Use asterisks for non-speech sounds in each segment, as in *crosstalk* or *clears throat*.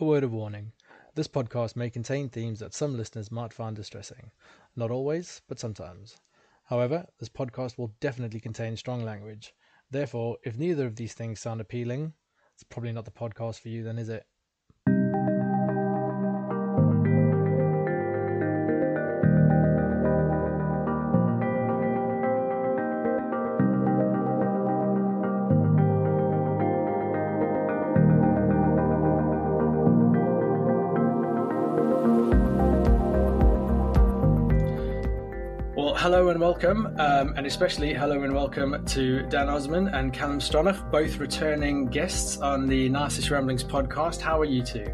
A word of warning this podcast may contain themes that some listeners might find distressing. Not always, but sometimes. However, this podcast will definitely contain strong language. Therefore, if neither of these things sound appealing, it's probably not the podcast for you, then, is it? Welcome, um, and especially hello and welcome to Dan Osman and Calum Stronach, both returning guests on the Narcissus Ramblings podcast. How are you two?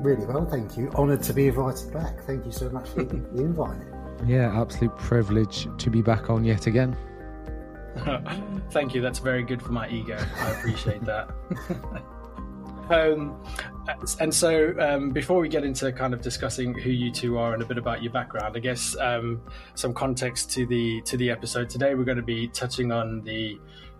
Really well, thank you. Honoured to be invited back. Thank you so much for the *laughs* invite. Yeah, absolute privilege to be back on yet again. *laughs* thank you. That's very good for my ego. I appreciate that. *laughs* Um, and so, um, before we get into kind of discussing who you two are and a bit about your background, I guess um, some context to the to the episode today. We're going to be touching on the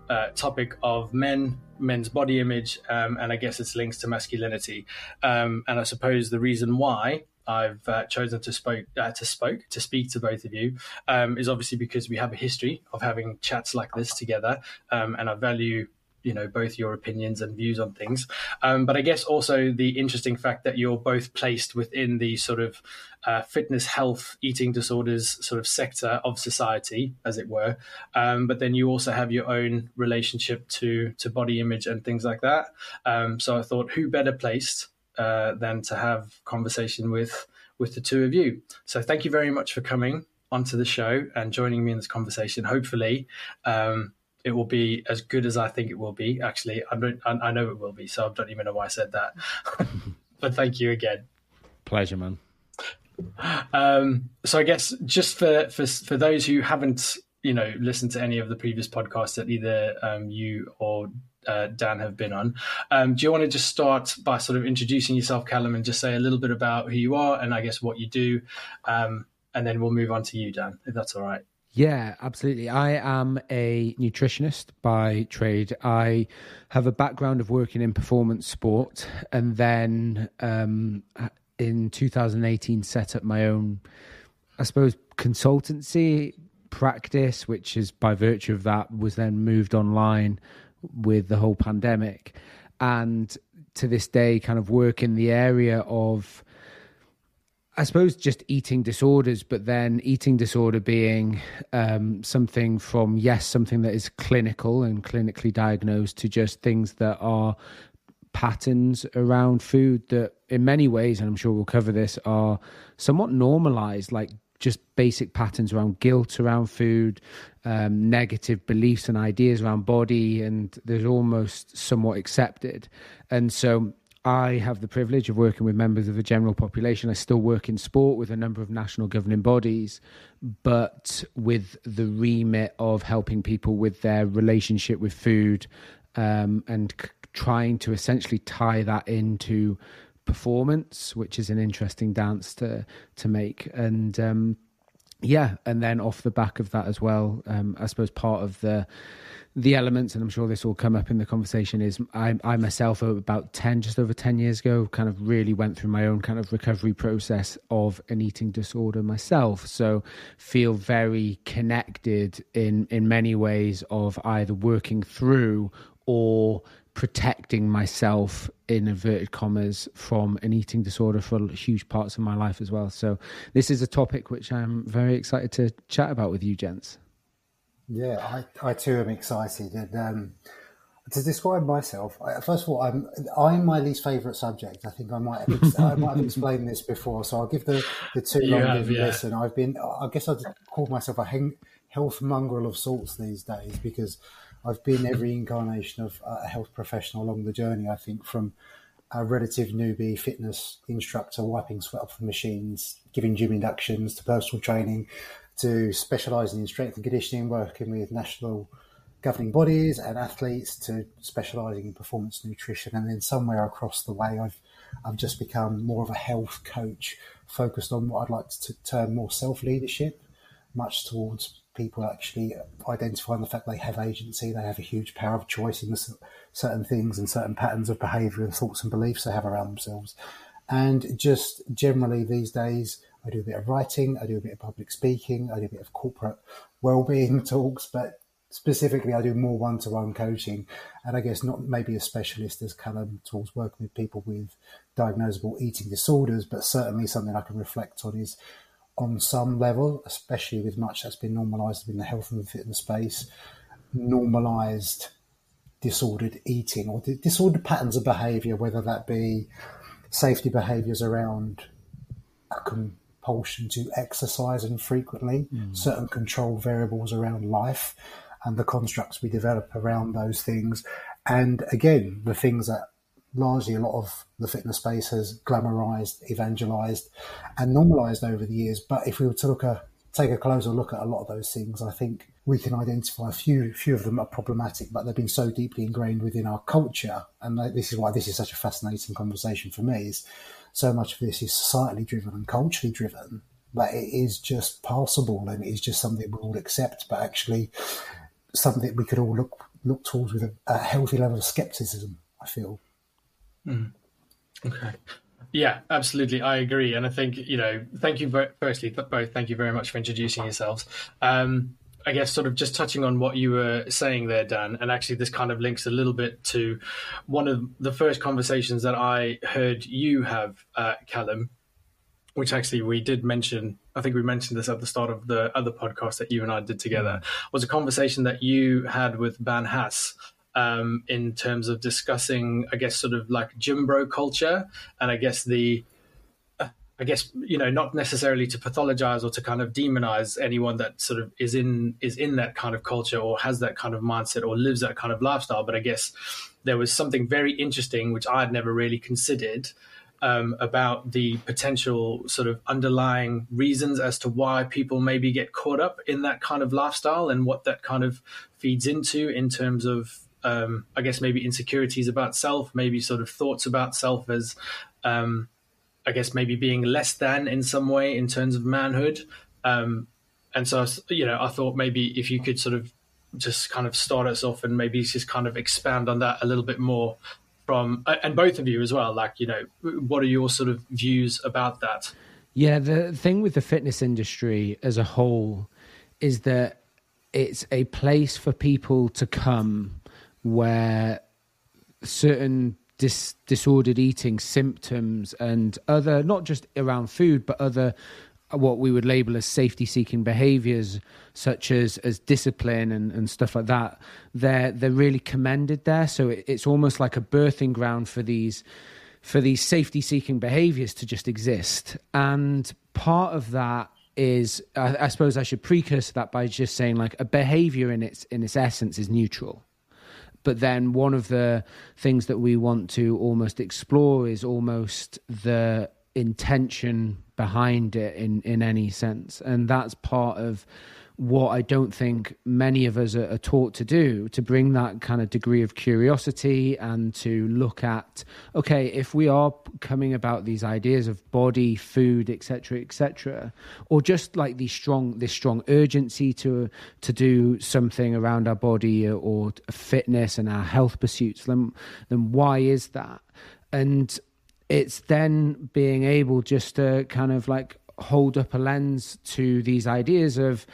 uh, topic of men, men's body image, um, and I guess its links to masculinity. Um, and I suppose the reason why I've uh, chosen to spoke uh, to spoke to speak to both of you um, is obviously because we have a history of having chats like this together, um, and I value you know both your opinions and views on things. Um, but i guess also the interesting fact that you're both placed within the sort of uh, fitness health eating disorders sort of sector of society as it were. Um, but then you also have your own relationship to to body image and things like that. Um, so i thought who better placed uh, than to have conversation with with the two of you? So thank you very much for coming onto the show and joining me in this conversation. Hopefully um, it will be as good as I think it will be. Actually, I don't, I know it will be, so I don't even know why I said that. *laughs* but thank you again. Pleasure, man. Um, so I guess just for for for those who haven't, you know, listened to any of the previous podcasts that either um, you or uh, Dan have been on, um, do you want to just start by sort of introducing yourself, Calum, and just say a little bit about who you are and I guess what you do, um, and then we'll move on to you, Dan, if that's all right. Yeah, absolutely. I am a nutritionist by trade. I have a background of working in performance sport, and then um, in 2018 set up my own, I suppose, consultancy practice, which is by virtue of that was then moved online with the whole pandemic, and to this day, kind of work in the area of I suppose just eating disorders, but then eating disorder being um, something from, yes, something that is clinical and clinically diagnosed to just things that are patterns around food that, in many ways, and I'm sure we'll cover this, are somewhat normalized, like just basic patterns around guilt around food, um, negative beliefs and ideas around body, and there's almost somewhat accepted. And so I have the privilege of working with members of the general population. I still work in sport with a number of national governing bodies, but with the remit of helping people with their relationship with food um, and c- trying to essentially tie that into performance, which is an interesting dance to to make. And um, yeah, and then off the back of that as well, um, I suppose part of the the elements, and I'm sure this will come up in the conversation, is I, I myself, about 10, just over 10 years ago, kind of really went through my own kind of recovery process of an eating disorder myself. So feel very connected in, in many ways of either working through or protecting myself in inverted commas from an eating disorder for huge parts of my life as well. So this is a topic which I'm very excited to chat about with you, gents. Yeah, I, I too am excited. And um, to describe myself, first of all, I'm I'm my least favourite subject. I think I might have, I might have explained this before, so I'll give the, the too long have, yeah. listen. I've been, I guess I'd call myself a health mongrel of sorts these days because I've been every incarnation of a health professional along the journey. I think from a relative newbie fitness instructor wiping sweat off the machines, giving gym inductions to personal training, to specialising in strength and conditioning, working with national governing bodies and athletes, to specialising in performance nutrition, and then somewhere across the way, I've I've just become more of a health coach, focused on what I'd like to term more self leadership, much towards people actually identifying the fact they have agency, they have a huge power of choice in certain things and certain patterns of behaviour and thoughts and beliefs they have around themselves. And just generally these days, I do a bit of writing, I do a bit of public speaking, I do a bit of corporate well-being *laughs* talks, but specifically I do more one-to-one coaching, and I guess not maybe a specialist as Calum towards working with people with diagnosable eating disorders, but certainly something I can reflect on is on some level, especially with much that's been normalised in the health and fitness space, normalised disordered eating or disordered patterns of behaviour, whether that be safety behaviours around a compulsion to exercise infrequently, mm. certain control variables around life, and the constructs we develop around those things. And again, the things that largely a lot of the fitness space has glamorized, evangelized, and normalized over the years. But if we were to look at take a closer look at a lot of those things, I think we can identify a few few of them are problematic, but they've been so deeply ingrained within our culture, and this is why this is such a fascinating conversation for me. Is so much of this is societally driven and culturally driven but it is just passable and it is just something we all accept, but actually something that we could all look look towards with a, a healthy level of skepticism. I feel. Mm. Okay. Yeah, absolutely. I agree. And I think, you know, thank you firstly, both. Thank you very much for introducing yourselves. Um, I guess sort of just touching on what you were saying there, Dan, and actually this kind of links a little bit to one of the first conversations that I heard you have, uh, Calum, which actually we did mention. I think we mentioned this at the start of the other podcast that you and I did together. Was a conversation that you had with Van Hass um, in terms of discussing, I guess, sort of like gym bro culture, and I guess the, uh, I guess you know, not necessarily to pathologize or to kind of demonize anyone that sort of is in is in that kind of culture or has that kind of mindset or lives that kind of lifestyle. But I guess there was something very interesting which I had never really considered. Um, about the potential sort of underlying reasons as to why people maybe get caught up in that kind of lifestyle and what that kind of feeds into in terms of um, I guess maybe insecurities about self, maybe sort of thoughts about self as, um, I guess maybe being less than in some way in terms of manhood. Um, and so, you know, I thought maybe if you could sort of just kind of start us off and maybe just kind of expand on that a little bit more from, and both of you as well, like, you know, what are your sort of views about that? Yeah, the thing with the fitness industry as a whole is that it's a place for people to come where certain dis- disordered eating symptoms and other, not just around food, but other what we would label as safety seeking behaviors such as as discipline and, and stuff like that they're they're really commended there. So it, it's almost like a birthing ground for these for these safety seeking behaviors to just exist. And part of that is I, I suppose I should precursor that by just saying like a behavior in its in its essence is neutral but then one of the things that we want to almost explore is almost the intention behind it in in any sense. And that's part of what I don't think many of us are, are, taught to do to bring that kind of degree of curiosity and to look at okay if we are coming about these ideas of body food etc etc or just like these strong this strong urgency to to do something around our body or fitness and our health pursuits then then why is that? And it's then being able just to kind of like hold up a lens to these ideas of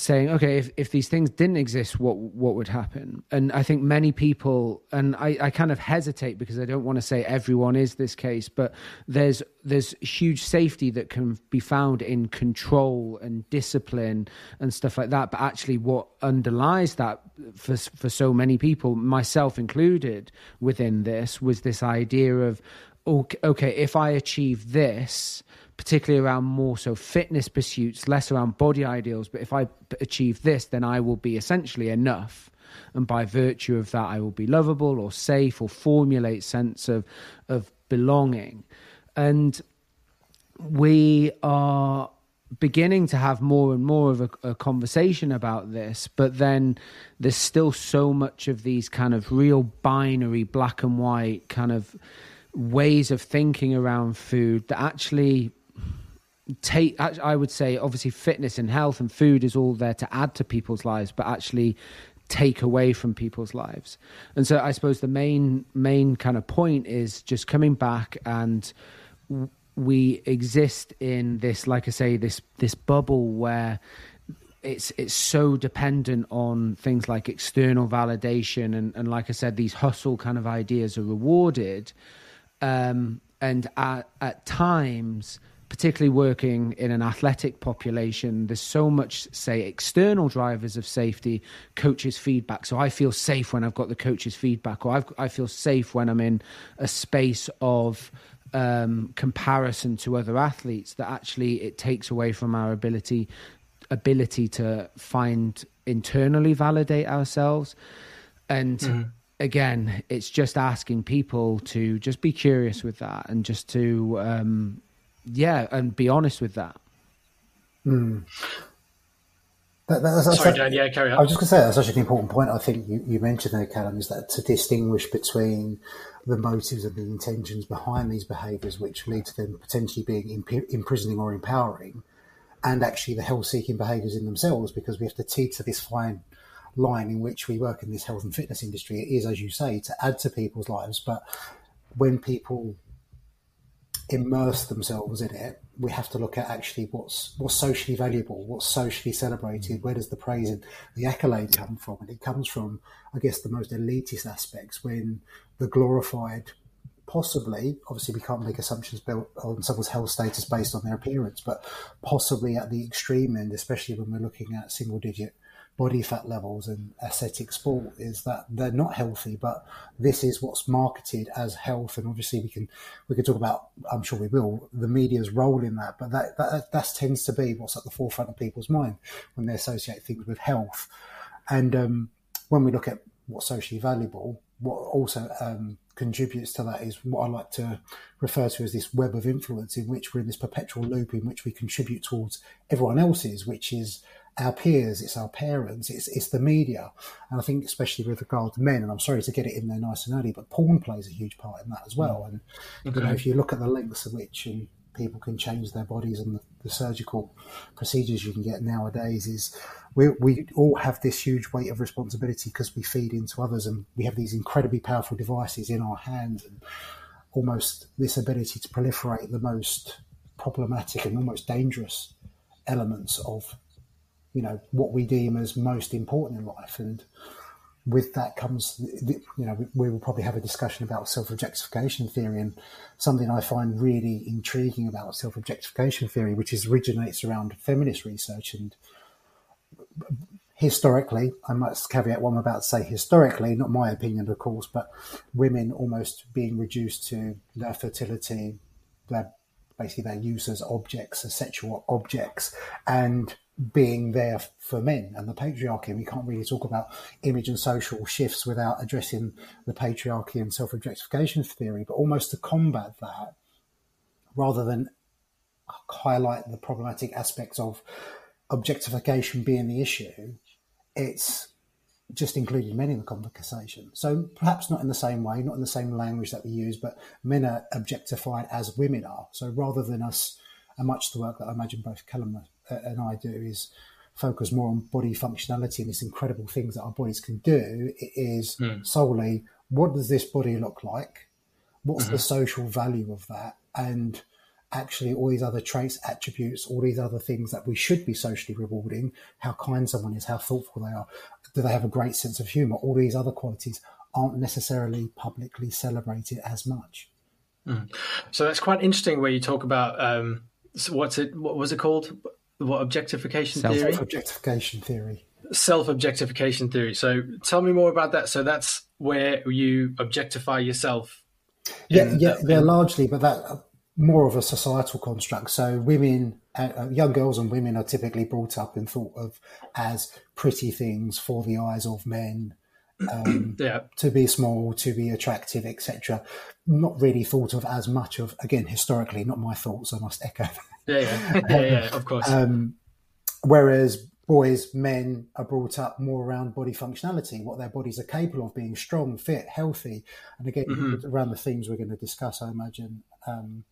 saying, okay, if, if these things didn't exist, what what would happen? And I think many people, and I, I kind of hesitate because I don't want to say everyone is this case, but there's there's huge safety that can be found in control and discipline and stuff like that. But actually, what underlies that for for so many people, myself included, within this was this idea of okay, okay if I achieve this particularly around more so fitness pursuits, less around body ideals. But if I achieve this, then I will be essentially enough. And by virtue of that, I will be lovable or safe or formulate sense of, of belonging. And we are beginning to have more and more of a, a, conversation about this, but then there's still so much of these kind of real binary, black and white kind of ways of thinking around food that actually take i would say obviously fitness and health and food is all there to add to people's lives but actually take away from people's lives and so i suppose the main main kind of point is just coming back and we exist in this like i say this this bubble where it's it's so dependent on things like external validation and, and like I said, these hustle kind of ideas are rewarded. Um, and at, at times, particularly working in an athletic population, there's so much, say, external drivers of safety, coaches' feedback. So I feel safe when I've got the coaches' feedback, or I've, I feel safe when I'm in a space of um, comparison to other athletes. That actually it takes away from our ability ability to find internally validate ourselves and mm-hmm. again it's just asking people to just be curious with that and just to um yeah and be honest with that mm. That, that's, that's Sorry, Dan. Yeah, carry on. I was just going to say that's such an important point. I think you, you mentioned there, Calum, is that to distinguish between the motives and the intentions behind these behaviours, which lead to them potentially being imp- imprisoning or empowering, and actually the health seeking behaviours in themselves because we have to teeter this fine line in which we work in this health and fitness industry. It is, as you say, to add to people's lives. But when people immerse themselves in it, we have to look at actually what's what's socially valuable, what's socially celebrated, mm. where does the praise and the accolade come from? And it comes from, I guess, the most elitist aspects when the glorified possibly, obviously, we can't make assumptions built on someone's health status based on their appearance, but possibly at the extreme end, especially when we're looking at single digit body fat levels and aesthetic sport, is that they're not healthy, but this is what's marketed as health. And obviously, we can we can talk about, I'm sure we will, the media's role in that, but that that, that tends to be what's at the forefront of people's mind when they associate things with health. And um, when we look at what's socially valuable, what also um, contributes to that is what I like to refer to as this web of influence, in which we're in this perpetual loop in which we contribute towards everyone else's, which is our peers, it's our parents, it's it's the media, and I think especially with regard to men, and I'm sorry to get it in there nice and early, but porn plays a huge part in that as well. And okay. you know, if you look at the lengths at which and people can change their bodies and the, the surgical procedures you can get nowadays is we, we all have this huge weight of responsibility because we feed into others and we have these incredibly powerful devices in our hands and almost this ability to proliferate the most problematic and almost dangerous elements of you know what we deem as most important in life. And with that comes, you know, we will probably have a discussion about self objectification theory. And something I find really intriguing about self objectification theory, which is originates around feminist research. And historically, I must caveat what I'm about to say historically, not my opinion, of course, but women almost being reduced to their fertility, their basically their use as objects, as sexual objects, and being there for men and the patriarchy. And We can't really talk about image and social shifts without addressing the patriarchy and self objectification theory, but almost to combat that rather than highlight the problematic aspects of objectification being the issue, it's just included men in the conversation. So perhaps not in the same way, not in the same language that we use, but men are objectified as women are. So rather than us, and much the work that I imagine both Calum and I do is focus more on body functionality and these incredible things that our bodies can do. It is mm. solely what does this body look like? What's mm-hmm. the social value of that? And actually, all these other traits, attributes, all these other things that we should be socially rewarding how kind someone is, how thoughtful they are, do they have a great sense of humor? All these other qualities aren't necessarily publicly celebrated as much. Mm. So that's quite interesting where you talk about um, what's it? What was it called? What objectification theory? Self- theory? Objectification theory. Self objectification theory. So tell me more about that. So that's where you objectify yourself. Yeah, yeah, yeah, largely, but that more of a societal construct. So women, uh, young girls and women are typically brought up and thought of as pretty things for the eyes of men. Um, *clears throat* yeah. to be small, to be attractive, etc. Not really thought of as much of again historically. Not my thoughts. I must echo. Yeah, yeah, *laughs* yeah, yeah of course. Um, whereas boys, men are brought up more around body functionality, what their bodies are capable of, being strong, fit, healthy, and again mm-hmm. around the themes we're going to discuss. I imagine um,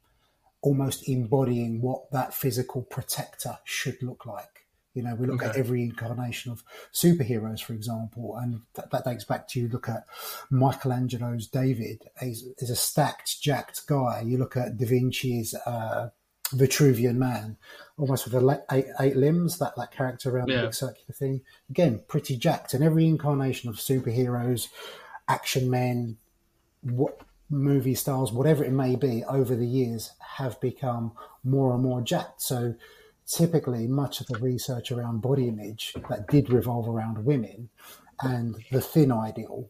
almost embodying what that physical protector should look like. You know, we look okay. at every incarnation of superheroes, for example, and that, that dates back to you look at Michelangelo's David is, is a stacked, jacked guy. You look at Da Vinci's uh, Vitruvian Man, almost with the eight, eight limbs, that, that character around yeah. the big circular thing. Again, pretty jacked. And every incarnation of superheroes, action men, what movie stars, whatever it may be, over the years have become more and more jacked. So typically, much of the research around body image that did revolve around women and the thin ideal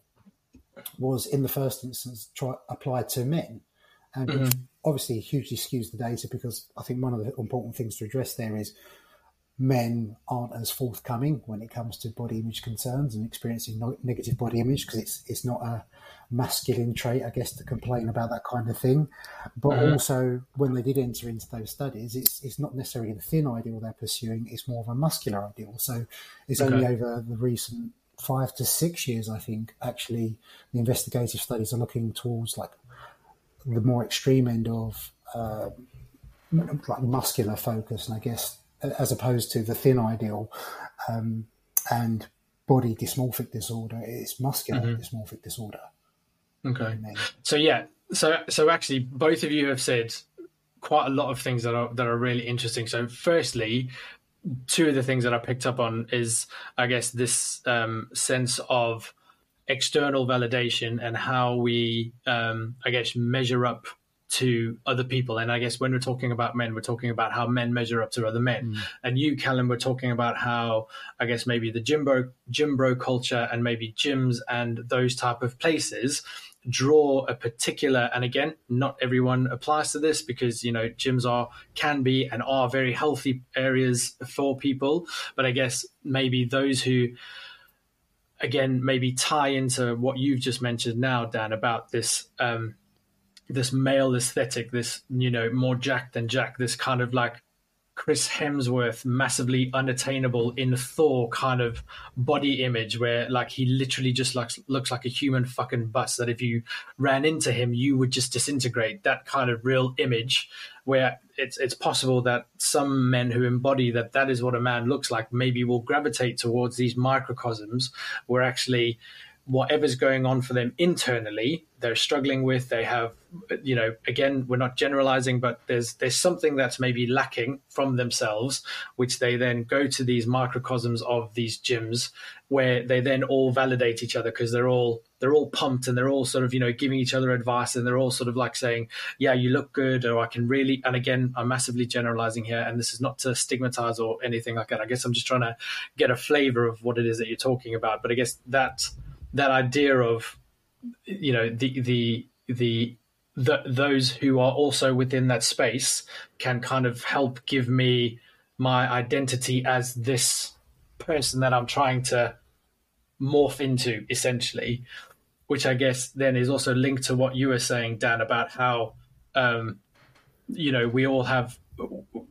was, in the first instance, try, applied to men. And mm-hmm. obviously hugely skews the data because I think one of the important things to address there is men aren't as forthcoming when it comes to body image concerns and experiencing no- negative body image because it's it's not a masculine trait, I guess, to complain about that kind of thing. But mm-hmm. also, when they did enter into those studies, it's it's not necessarily the thin ideal they're pursuing; it's more of a muscular ideal. So it's okay. only over the recent five to six years, I think, actually, the investigative studies are looking towards like the more extreme end of uh, like muscular focus, and I guess as opposed to the thin ideal um, and body dysmorphic disorder, it's muscular mm-hmm. dysmorphic disorder. Okay. So yeah, so so actually, both of you have said quite a lot of things that are that are really interesting. So, firstly, two of the things that I picked up on is, I guess, this um, sense of external validation and how we, um, I guess, measure up to other people. And I guess when we're talking about men, we're talking about how men measure up to other men. Mm. And you, Calum, we're talking about how I guess maybe the gym bro culture and maybe gyms and those type of places draw a particular and again not everyone applies to this because you know gyms are can be and are very healthy areas for people but i guess maybe those who again maybe tie into what you've just mentioned now dan about this um this male aesthetic this you know more jack than jack this kind of like Chris Hemsworth massively unattainable in Thor kind of body image where like he literally just looks looks like a human fucking bus that if you ran into him you would just disintegrate. That kind of real image where it's it's possible that some men who embody that that is what a man looks like maybe will gravitate towards these microcosms where actually whatever's going on for them internally they're struggling with they have you know again we're not generalizing but there's there's something that's maybe lacking from themselves which they then go to these microcosms of these gyms where they then all validate each other because they're all they're all pumped and they're all sort of you know giving each other advice and they're all sort of like saying yeah you look good or i can really and again i'm massively generalizing here and this is not to stigmatize or anything like that. I guess i'm just trying to get a flavor of what it is that you're talking about but i guess that that idea of you know the the the the, those who are also within that space can kind of help give me my identity as this person that I'm trying to morph into, essentially, which I guess then is also linked to what you were saying, Dan, about how, um, you know, we all have,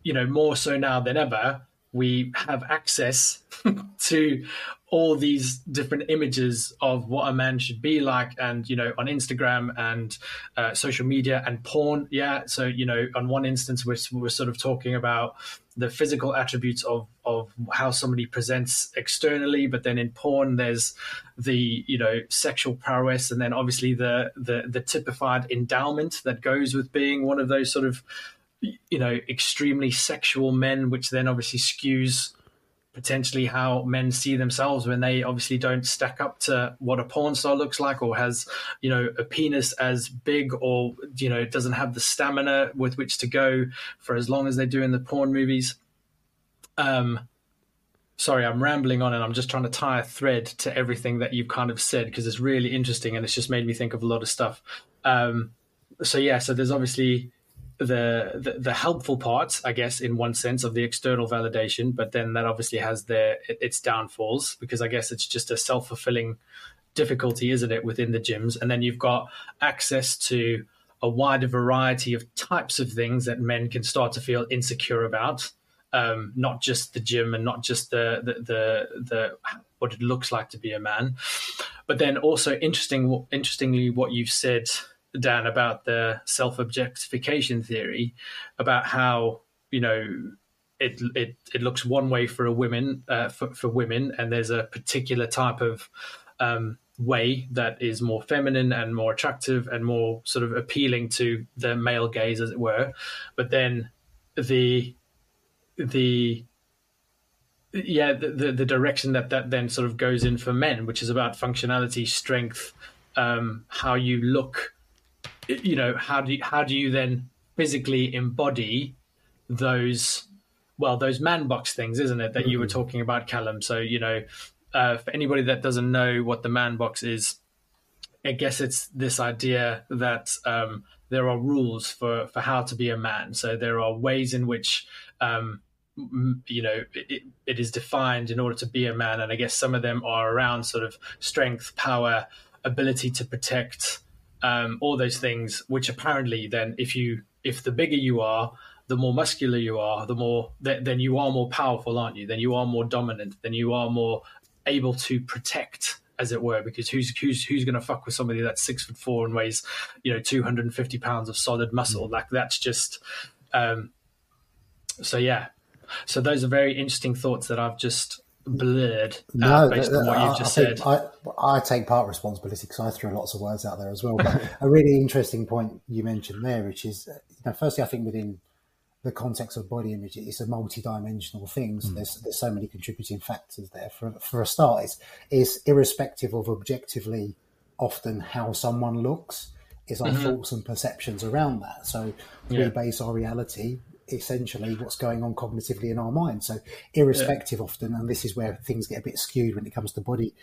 you know, more so now than ever, we have access *laughs* to all these different images of what a man should be like and you know on instagram and uh, social media and porn. Yeah so you know on one instance we're, we're sort of talking about the physical attributes of of how somebody presents externally but then in porn there's the you know sexual prowess and then obviously the the the typified endowment that goes with being one of those sort of you know extremely sexual men which then obviously skews potentially how men see themselves when they obviously don't stack up to what a porn star looks like or has you know a penis as big or you know doesn't have the stamina with which to go for as long as they do in the porn movies. Um sorry i'm rambling on and i'm just trying to tie a thread to everything that you've kind of said because it's really interesting and it's just made me think of a lot of stuff. Um so yeah so there's obviously the, the, the helpful parts, I guess, in one sense of the external validation, but then that obviously has their its downfalls because I guess it's just a self fulfilling difficulty, isn't it, within the gyms? And then you've got access to a wider variety of types of things that men can start to feel insecure about. Um, not just the gym and not just the, the the the what it looks like to be a man, but then also interesting interestingly what you've said Dan, about the self objectification theory, about how you know it it it looks one way for a women uh, for, for women, and there's a particular type of um, way that is more feminine and more attractive and more sort of appealing to the male gaze, as it were. But then the the yeah the, the, the direction that that then sort of goes in for men, which is about functionality, strength, um, how you look. You know how do you, how do you then physically embody those well those man box things, isn't it? That mm-hmm. you were mm-hmm. talking about, Calum. So you know uh, for anybody that doesn't know what the man box is, I guess it's this idea that um, there are rules for, for how to be a man. So there are ways in which, um, you know, it, it is defined in order to be a man. And I guess some of them are around sort of strength, power, ability to protect, um, all those things, which apparently then if you, if the bigger you are, the more muscular you are, the more then you are more powerful, aren't you? Then you are more dominant. Then you are more able to protect as it were, because who's who's who's going to fuck with somebody that's six foot four and weighs, you know, two hundred and fifty pounds of solid muscle? Mm. Like that's just, um, so yeah. So those are very interesting thoughts that I've just blurred uh, no, based on what you've just said. I, I take part responsibility because I threw lots of words out there as well. But a really interesting point you mentioned there, which is, you know, firstly, I think within the context of body image it's a multi-dimensional thing so mm. there's there's so many contributing factors there for for a start it's, it's irrespective of objectively often how someone looks is our mm-hmm. thoughts and perceptions around that so yeah. we base our reality essentially what's going on cognitively in our mind so irrespective yeah. often and this is where things get a bit skewed when it comes to body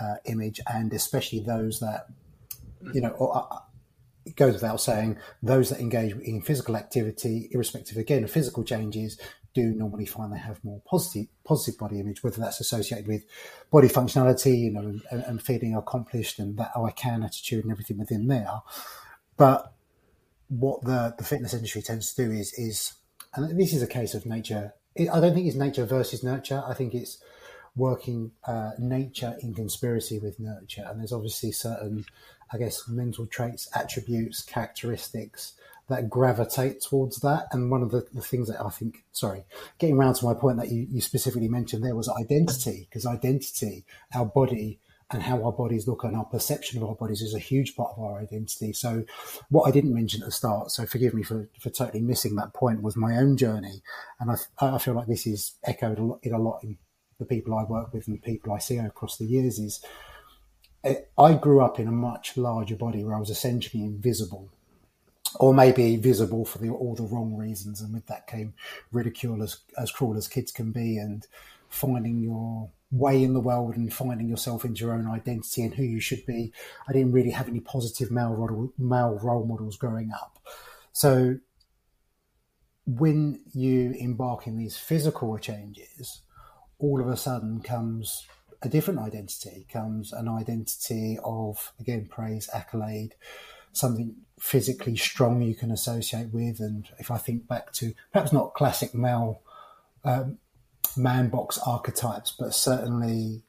uh, image and especially those that you know uh, it goes without saying, those that engage in physical activity, irrespective again of physical changes, do normally find they have more positive positive body image, whether that's associated with body functionality, you know, and, and feeling accomplished and that oh I can attitude and everything within there. But what the, the fitness industry tends to do is is and this is a case of nature. I don't think it's nature versus nurture. I think it's working uh, nature in conspiracy with nurture, and there's obviously certain I guess, mental traits, attributes, characteristics that gravitate towards that. And one of the, the things that I think, sorry, getting around to my point that you, you specifically mentioned there was identity, because identity, our body, and how our bodies look and our perception of our bodies is a huge part of our identity. So, what I didn't mention at the start, so forgive me for, for totally missing that point, was my own journey. And I, I feel like this is echoed a lot, in a lot in the people I work with and the people I see across the years is eh, I grew up in a much larger body where I was essentially invisible, or maybe visible for the, all the wrong reasons, and with that came ridicule as as cruel as kids can be, and finding your way in the world and finding yourself into your own identity and who you should be. I didn't really have any positive male role, male role models growing up, so when you embark in these physical changes, all of a sudden comes a different identity comes an identity of again praise accolade something physically strong you can associate with and if i think back to perhaps not classic male um, man box archetypes but certainly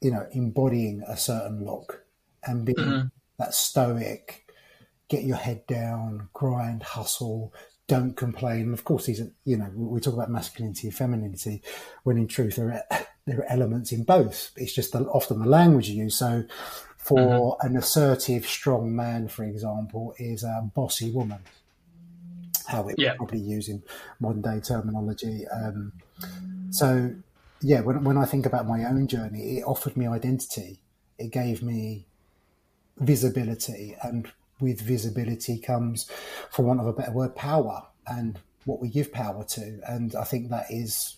you know embodying a certain look and being mm-hmm. that stoic get your head down grind hustle don't complain. Of course, these are, you know, we talk about masculinity and femininity, when in truth there are, *laughs* there are elements in both. It's just the, often the language you use. So, for mm-hmm. an assertive, strong man, for example, is a bossy woman. How it yeah. probably use in modern day terminology. Um, so, yeah, when, when I think about my own journey, it offered me identity. It gave me visibility and with visibility comes, for want of a better word, power and what we give power to. And I think that is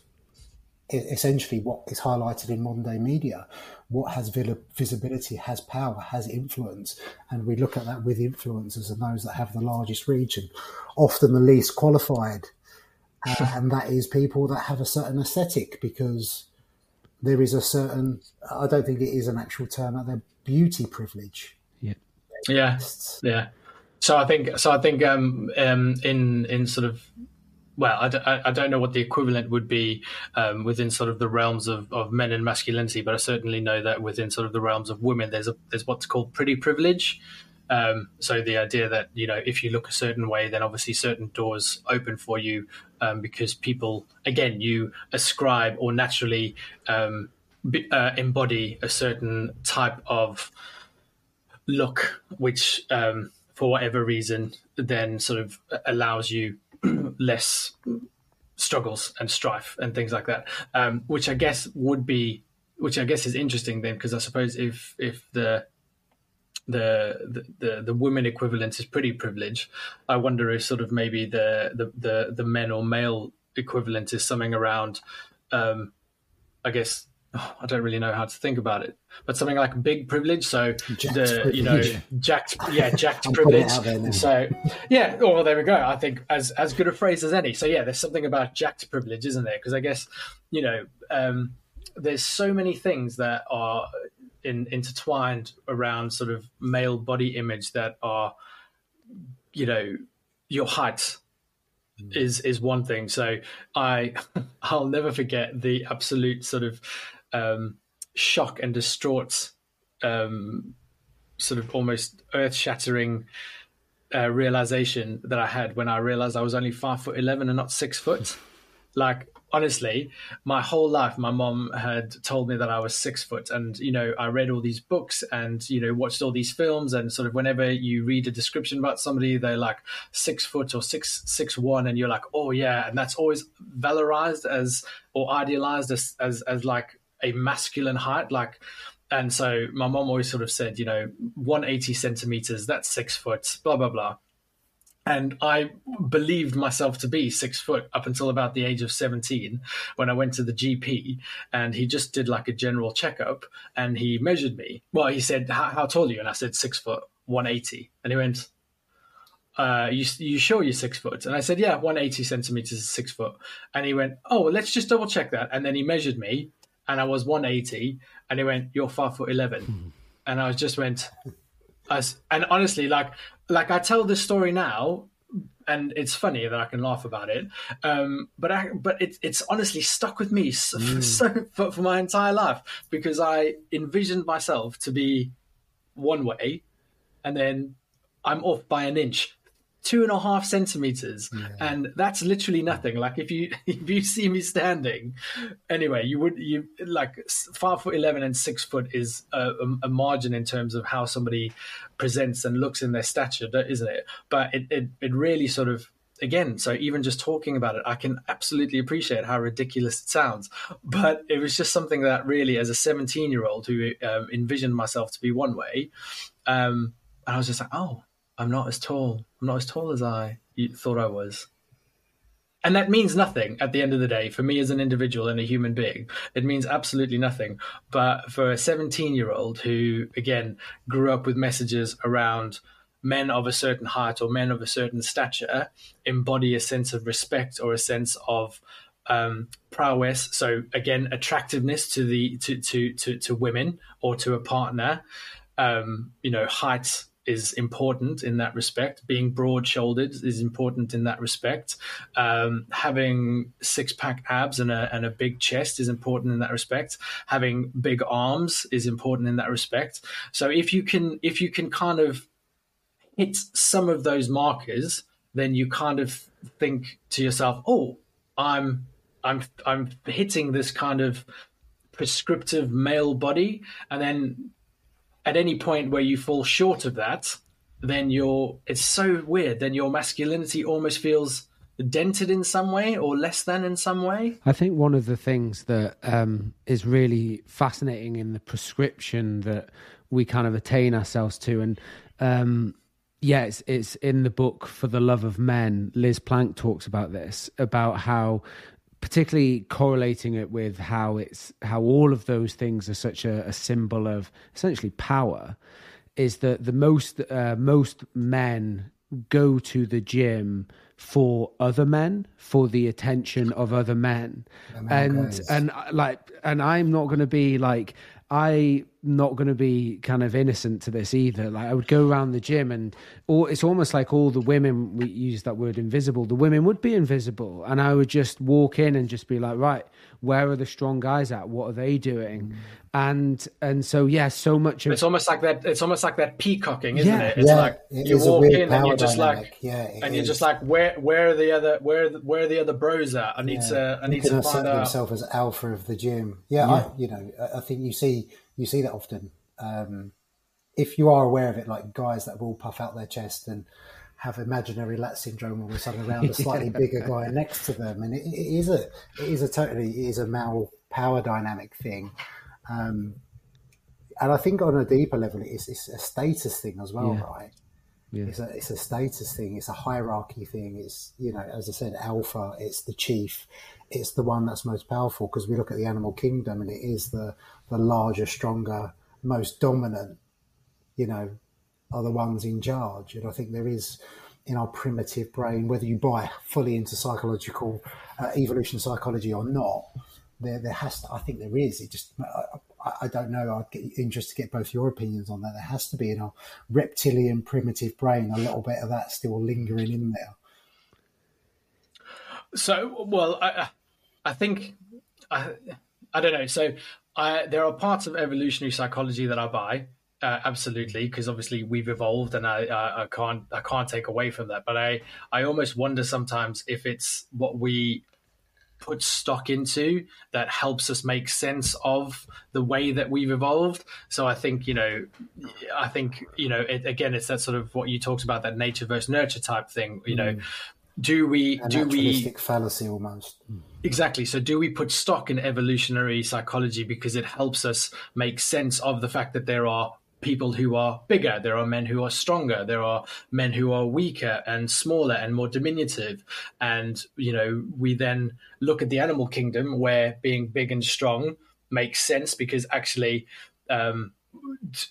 essentially what is highlighted in modern day media. What has visibility, has power, has influence. And we look at that with influencers and those that have the largest reach and often the least qualified. Uh, *laughs* and that is people that have a certain aesthetic because there is a certain, I don't think it is an actual term, out there, beauty privilege yeah, yeah. So I think so. I think um, um, in in sort of well, I d- I don't know what the equivalent would be um, within sort of the realms of, of men and masculinity, but I certainly know that within sort of the realms of women, there's a there's what's called pretty privilege, Um, so the idea that you know if you look a certain way, then obviously certain doors open for you um, because people, again, you ascribe or naturally um, be, uh, embody a certain type of look, which um, for whatever reason then sort of allows you *clears throat* less struggles and strife and things like that, um, which I guess would be, which I guess is interesting then, because I suppose if if the the, the the women equivalent is pretty privileged, I wonder if sort of maybe the the the, the men or male equivalent is something around, um, I guess oh, I don't really know how to think about it, but something like big privilege. So the privilege. you know jacked yeah jacked *laughs* privilege. So yeah, oh, well there we go. I think as as good a phrase as any. So yeah, there's something about jacked privilege, isn't there? Because I guess you know um, there's so many things that are in, intertwined around sort of male body image that are, you know, your height mm. is is one thing. So I *laughs* I'll never forget the absolute sort of um, shock and distraught, um, sort of almost earth shattering uh, realization that I had when I realized I was only five foot eleven and not six foot. Like honestly, my whole life, my mom had told me that I was six foot, and you know, I read all these books and you know, watched all these films, and sort of whenever you read a description about somebody, they're like six foot or six six one, and you're like, oh yeah, and that's always valorized as or idealized as as, as like a masculine height, like. And so my mom always sort of said, you know, 180 centimeters, that's six foot, blah, blah, blah and I believed myself to be six foot up until about the age of 17 when I went to the GP and he just did like a general checkup and he measured me. Well, he said, How, tall are you? And I said, Six foot, 180. And he went, uh, you, you sure you're six foot? And I said, Yeah, 180 centimeters is six foot. And he went, Oh, well, let's just double check that. And then he measured me and I was 180 and he went, You're five foot 11. and I just went, as, and honestly, like like I tell this story now, and it's funny that I can laugh about it. Um, but I, but it, it's honestly stuck with me so, *laughs* mm. so for, for, my entire life because I envisioned myself to be one way, and then I'm off by an inch two and a half centimeters yeah. and that's literally nothing like if you *laughs* if you see me standing anyway you would you like five foot 11 and six foot is a, a, margin in terms of how somebody presents and looks in their stature isn't it but it, it, it really sort of again so even just talking about it i can absolutely appreciate how ridiculous it sounds but it was just something that really as a 17 year old who um, envisioned myself to be one way um, and i was just like oh I'm not as tall. I'm not as tall as I thought I was. And that means nothing at the end of the day for me as an individual and a human being. It means absolutely nothing. But for a 17 year old who, again, grew up with messages around men of a certain height or men of a certain stature embody a sense of respect or a sense of um, prowess. So again, attractiveness to the to to to, to women or to a partner. Um, you know, height is important in that respect. Being broad shouldered is important in that respect. Um, having six pack abs and a, and a big chest is important in that respect. Having big arms is important in that respect. So if you can, if you can kind of hit some of those markers, then you kind of think to yourself, "Oh, I'm, I'm, I'm hitting this kind of prescriptive male body," and then at any point where you fall short of that, then your it's so weird. Then your masculinity almost feels dented in some way or less than in some way. I think one of the things that um, is really fascinating in the prescription that we kind of attain ourselves to, and um, yeah, it's, it's in the book for the love of men. Liz Plank talks about this about how particularly correlating it with how it's how all of those things are such a, a symbol of essentially power is that the most uh, most men go to the gym for other men for the attention of other men. And and uh, like and i'm not going to be like i not going to be kind of innocent to this either. Like I would go around the gym and all, it's almost like all the women, we use that word invisible, the women would be invisible. And I would just walk in and just be like, right, where are the strong guys at? What are they doing? Mm. And and so yeah, so much. Of, it's almost like that. It's almost like that peacocking, isn't yeah. it? It's yeah, like it you walk in and you're just dynamic. like, yeah, and is. you're just like, where where are the other where where are the other bros at? I need yeah. to I need to find out. himself as alpha of the gym. Yeah, I, you know, I think you see you see that often. Um, if you are aware of it, like guys that will puff out their chest and have imaginary lat syndrome all of a sudden around a *laughs* slightly bigger guy next to them, and it, it is a it is a totally it is a male power dynamic thing, um, and I think on a deeper level, it's, it's a status thing as well, yeah. right? Yeah. It's a it's a status thing. It's a hierarchy thing. It's you know, as I said, alpha. It's the chief. It's the one that's most powerful because we look at the animal kingdom, and it is the the larger, stronger, most dominant. You know, are the ones in charge. And I think there is in our primitive brain, whether you buy fully into psychological uh, evolution psychology or not, there there has to. I think there is. It just I, I, don't know. I'd get interested to get both your opinions on that. There has to be in our reptilian primitive brain a little bit of that still lingering in there. So, well, I I think I I don't know. So, I, there are parts of evolutionary psychology that I buy uh, absolutely, because obviously we've evolved, and I, I, I can't I can't take away from that. But I I almost wonder sometimes if it's what we put stock into that helps us make sense of the way that we've evolved. So I think you know, I think you know, it, again, it's that sort of what you talked about that nature versus nurture type thing. You know, mm. do we A do we fallacy almost. Exactly. So, do we put stock in evolutionary psychology because it helps us make sense of the fact that there are people who are bigger. There are men who are stronger. There are men who are weaker and smaller and more diminutive. And, you know, we then look at the animal kingdom where being big and strong makes sense because actually, um,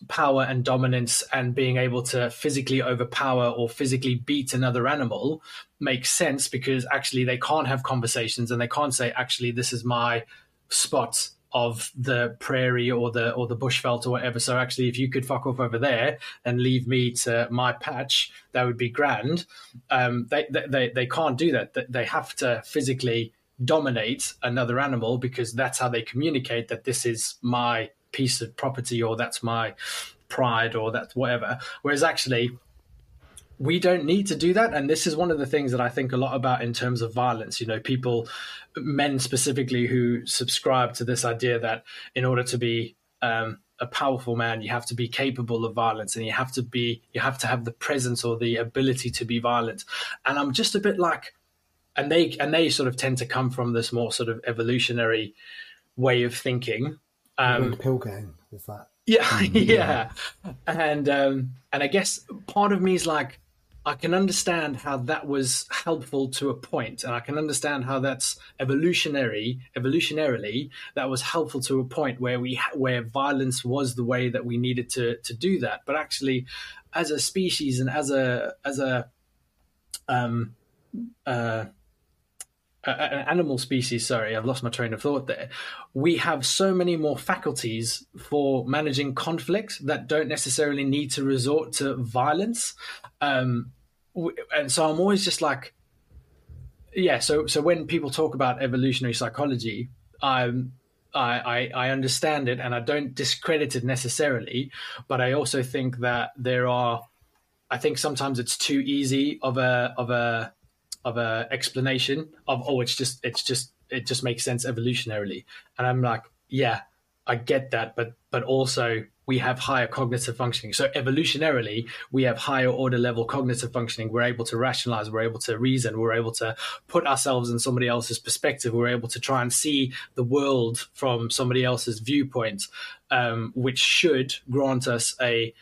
power and dominance and being able to physically overpower or physically beat another animal makes sense because actually they can't have conversations and they can't say actually this is my spot of the prairie or the or the bushveld or whatever. So actually, if you could fuck off over there and leave me to my patch, that would be grand. Um, they, they they can't do that. They have to physically dominate another animal because that's how they communicate that this is my piece of property or that's my pride or that's whatever. Whereas actually we don't need to do that. And this is one of the things that i think a lot about in terms of violence you know people men specifically who subscribe to this idea that in order to be um, a powerful man you have to be capable of violence and you have to be you have to have the presence or the ability to be violent. And i'm just a bit like and they and they sort of tend to come from this more sort of evolutionary way of thinking. Um, pill gang is that *laughs* yeah, yeah, and um, and I guess part of me is like, I can understand how that was helpful to a point, and I can understand how that's evolutionary. Evolutionarily, that was helpful to a point where we where violence was the way that we needed to to do that. But actually, as a species and as a as a um, uh, an animal species, sorry, I've lost my train of thought there. We have so many more faculties for managing conflict that don't necessarily need to resort to violence. Um, and so I'm always just like, yeah. So so when people talk about evolutionary psychology, I'm I, I, I understand it and I don't discredit it necessarily, but I also think that there are. I think sometimes it's too easy of a of a of a explanation of oh it's just it's just it just makes sense evolutionarily. And i'm like yeah i get that but but also we have higher cognitive functioning. So evolutionarily we have higher order level cognitive functioning. We're able to rationalize we're able to reason we're able to put ourselves in somebody else's perspective. We're able to try and see the world from somebody else's viewpoint um, which should grant us a,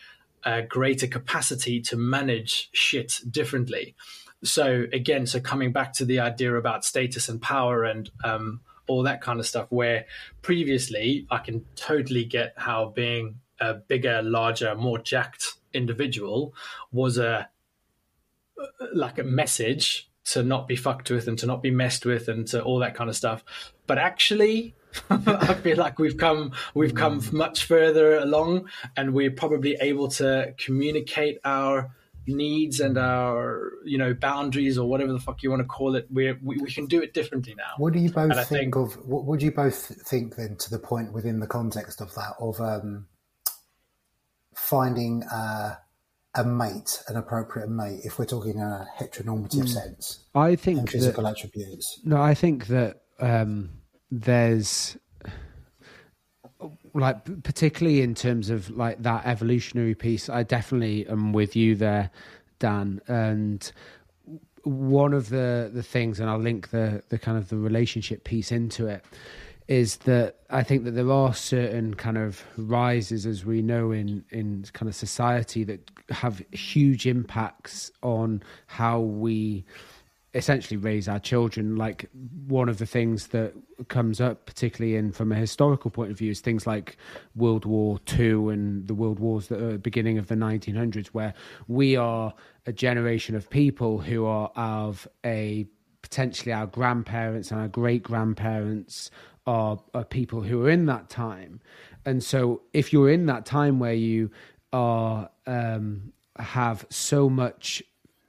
a greater capacity to manage shit differently so again, so coming back to the idea about status and power and um, all that kind of stuff, where previously I can totally get how being a bigger, larger, more jacked individual was a like a message to not be fucked with and to not be messed with and to all that kind of stuff. But actually, *laughs* I feel like we've come we've come mm. much further along, and we're probably able to communicate our needs and our you know boundaries or whatever the fuck you want to call it we we, we can do it differently now what do you both think, think, of what would you both think then to the point within the context of that of um, finding uh, a mate an appropriate mate if we're talking in a heteronormative mm. sense i think physical that, attributes no i think that um, there's like particularly in terms of like that evolutionary piece i definitely am with you there dan. And one of the the things and i'll link the the kind of the relationship piece into it is that i think that there are certain kind of rises as we know in in kind of society that have huge impacts on how we essentially raise our children. Like one of the things that comes up particularly in from a historical point of view is things like world war ii and the world wars that are beginning of the 1900s where we are a generation of people who are of a potentially our grandparents and our great grandparents are, are people who are in that time. And so if you're in that time where you are um, have so much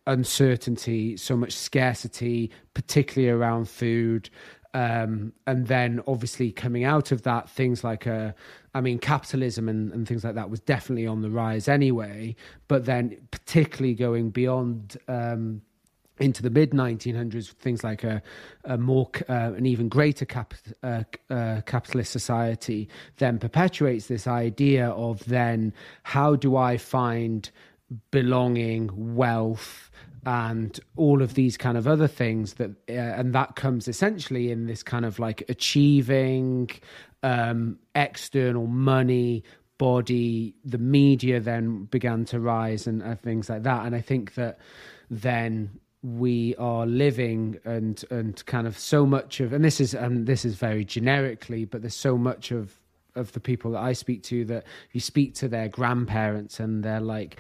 uncertainty, so much scarcity, particularly around food. Um, and then obviously coming out of that, things like, uh, I mean, capitalism and, and things like that was definitely on the rise anyway. But then, particularly going beyond um, into the mid 1900s, things like a, a more, uh, an even greater cap, uh, uh, capitalist society then perpetuates this idea of then how do I find belonging, wealth, and all of these kind of other things that uh, and that comes essentially in this kind of like achieving um external money body the media then began to rise and uh, things like that. And i think that then we are living and and kind of so much of and this is and this is very generically but there's so much of of the people that I speak to that you speak to their grandparents and they're like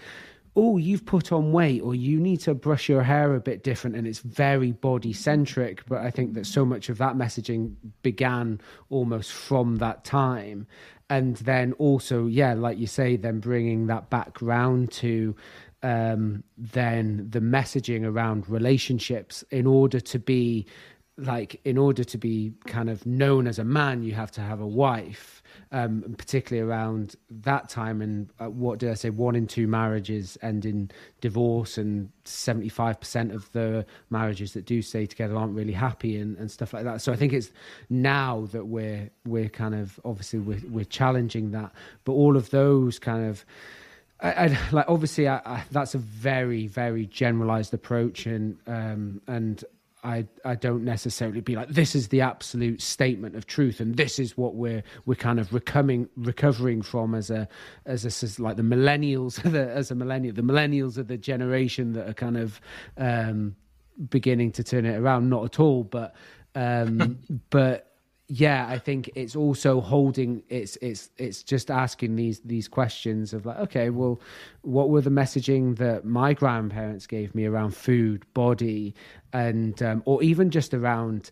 oh, you've put on weight or you need to brush your hair a bit different. And it's very body centric. But I think that so much of that messaging began almost from that time. And then also, yeah, like you say, then bringing that back round to um, then the messaging around relationships in order to be like, in order to be kind of known as a man, you have to have a wife um, particularly around that time. And uh, what did I say? One in two marriages end in divorce, and 75% of the marriages that do stay together aren't really happy and, and stuff like that. So I think it's now that we're we're kind of obviously we're, we're challenging that, but all of those kind of. I, I, like obviously I, that's a very very generalized approach and um, and I I don't necessarily be like this is the absolute statement of truth and this is what we're we're kind of recovering recovering from as a as a as like the millennials *laughs* the, as a millennial the millennials are the generation that are kind of um, beginning to turn it around. Not at all but um, *laughs* but yeah, I think it's also holding it's it's it's just asking these these questions of like, okay, well, what were the messaging that my grandparents gave me around food, body, and um, or even just around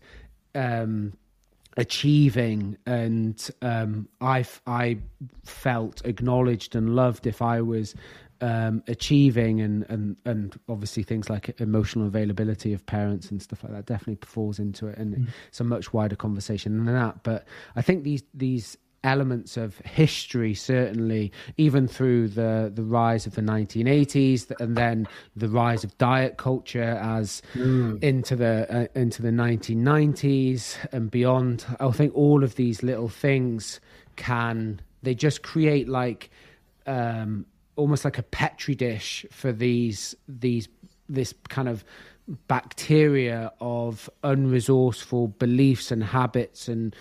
um, achieving and um, I I felt acknowledged and loved if I was um, achieving and, and and obviously things like emotional availability of parents and stuff like that definitely falls into it and mm. it's a much wider conversation than that but I think these these elements of history certainly even through the the rise of the 1980s and then the rise of diet culture as mm. into the uh, into the 1990s and beyond I think all of these little things can they just create like um, almost like a petri dish for these these this kind of bacteria of unresourceful beliefs and habits and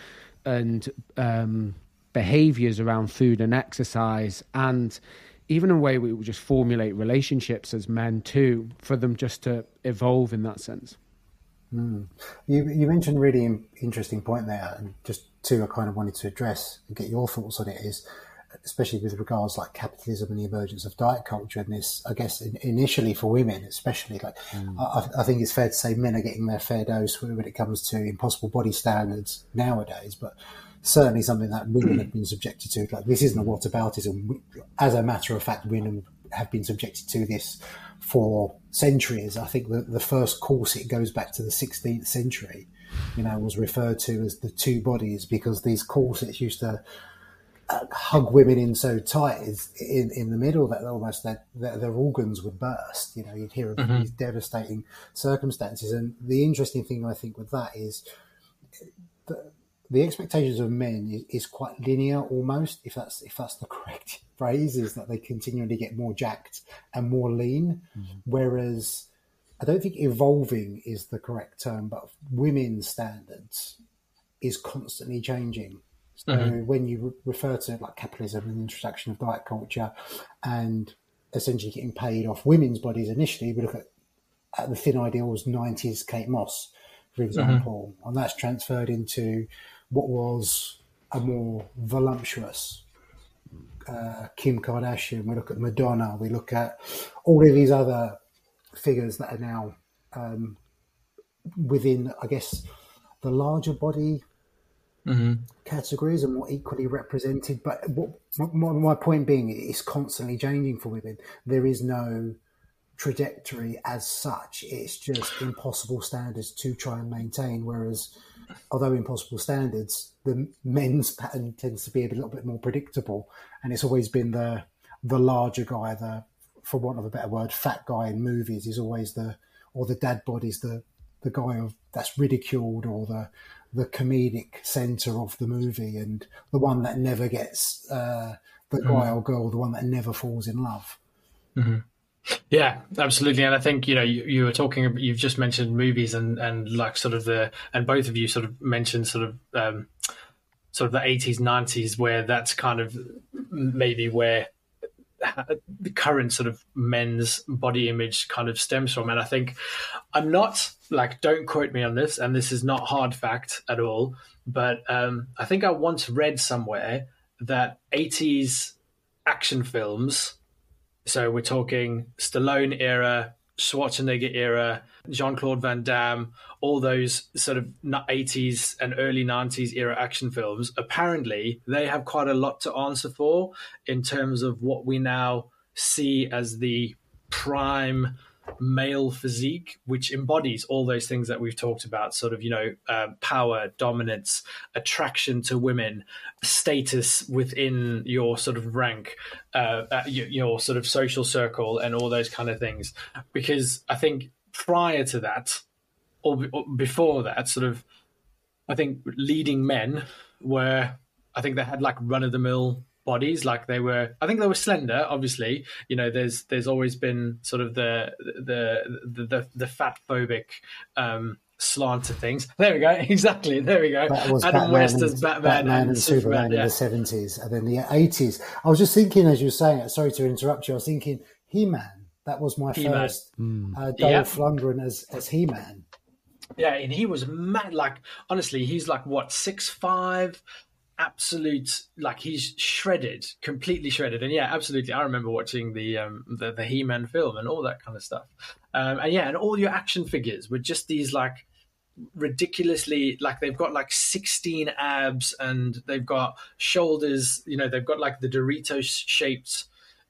and um, behaviors around food and exercise and even a way we would just formulate relationships as men too for them just to evolve in that sense mm. you, you mentioned really interesting point there and just two i kind of wanted to address and get your thoughts on it is especially with regards like capitalism and the emergence of diet culture and this, I guess, in, initially for women, especially like, mm. I, I, think it's fair to say men are getting their fair dose when it comes to impossible body standards nowadays, but certainly something that women have been subjected to. Like this isn't a what whataboutism. As a matter of fact, women have been subjected to this for centuries. I think the, the first corset goes back to the 16th century, you know, was referred to as the two bodies because these corsets used to hug women in so tight is in, in the middle that almost their, their, their organs would burst. You know, you'd hear of mm-hmm. these devastating circumstances. And the interesting thing I think with that is the, the expectations of men is, is, quite linear almost, if that's if that's the *laughs* correct phrase, is that they continually get more jacked and more lean. Mm-hmm. Whereas I don't think evolving is the correct term, but women's standards is constantly changing. So mm-hmm. when you re- refer to like capitalism and the introduction of diet culture and essentially getting paid off women's bodies initially, we look at, at the thin ideals 90s Kate Moss, for example, mm-hmm. and that's transferred into what was a more voluptuous uh, Kim Kardashian. We look at Madonna. We look at all of these other figures that are now um, within, I guess, the larger body mm-hmm. categories and more equally represented. But what, my, my point being, it's constantly changing for women. There is no trajectory as such. It's just impossible standards to try and maintain. Whereas, although impossible standards, the men's pattern tends to be a little bit more predictable, and it's always been the the larger guy, the for want of a better word, fat guy in movies is always the or the dad bod is the the guy of that's ridiculed or the the comedic center of the movie and the one that never gets uh, the mm-hmm. guy or girl, the one that never falls in love. Mm-hmm. Yeah, absolutely. And I think, you know, you, you, were talking, you've just mentioned movies and, and like sort of the, and both of you sort of mentioned sort of, um, sort of the 80s, 90s, where that's kind of maybe where the current sort of men's body image kind of stems from. And I think I'm not like, don't quote me on this, and this is not hard fact at all, but um, I think I once read somewhere that 80s action films, so we're talking Stallone era, Schwarzenegger era, Jean Claude Van Damme, all those sort of 80s and early 90s era action films, apparently they have quite a lot to answer for in terms of what we now see as the prime male physique, which embodies all those things that we've talked about sort of, you know, uh, power, dominance, attraction to women, status within your sort of rank, uh, uh your, your sort of social circle, and all those kind of things. Because I think prior to that, or, or before that, sort of, I think leading men were, I think they had like run of the mill bodies like they were i think they were slender obviously. You know there's there's always been sort of the the the the, the fat phobic um slant to things. There we go. *laughs* Exactly. There we go. Adam west as batman, batman and, and superman, superman yeah. in the 70s and then the 80s i was just thinking as you were saying it sorry to interrupt you i was thinking he-man that was my He-Man. first mm. uh, Dolph yeah. Lundgren as as He Man. Yeah, and he was mad. Like honestly, he's like what six five, absolute like he's shredded, completely shredded. And yeah, absolutely. I remember watching the um the, the He Man film and all that kind of stuff. Um, and yeah, and all your action figures were just these like ridiculously like they've got like 16 abs and they've got shoulders you know they've got like the doritos shaped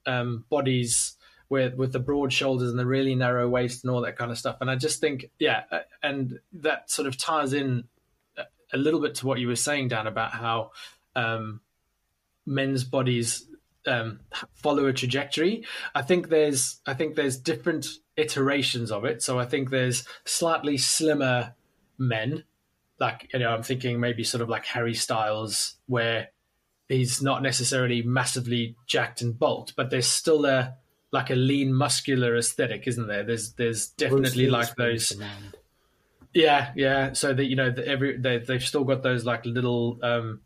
um bodies with with the broad shoulders and the really narrow waist and all that kind of stuff. And I just think, yeah, uh, and that sort of ties in a little bit to what you were saying, Dan, about how um, men's bodies um, follow a trajectory. I think there's I think there's different iterations of it. So I think there's slightly slimmer men, like you know, I'm thinking maybe sort of like Harry Styles, where he's not necessarily massively jacked and bulked, but there's still a like a lean muscular aesthetic, isn't there? There's there's definitely like those. Yeah, yeah. So that you know, the, every they they've still got those like little um,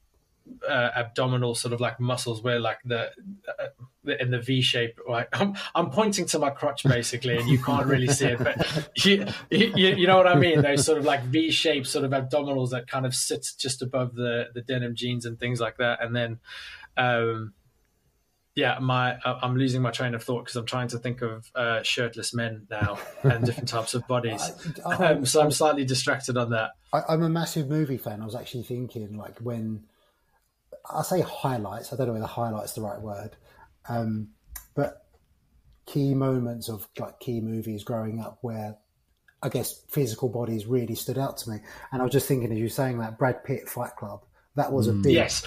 uh, abdominal sort of like muscles where like the uh, in the V shape. Like *laughs* I'm I'm pointing to my crotch basically, and you can't really see it, but *laughs* you, you you know what I mean. Those sort of like V shaped sort of abdominals that kind of sit just above the the denim jeans and things like that, and then. Um, yeah, my I'm losing my train of thought because I'm trying to think of uh, shirtless men now *laughs* and different types of bodies. I, I, um, so I'm slightly distracted on that. I, am a massive movie fan. I was actually thinking like when I say highlights. I don't know whether highlights the right word, um, but key moments of like key movies growing up where I guess physical bodies really stood out to me. And I was just thinking as you're saying that Brad Pitt Fight Club. That was a mm. big yes.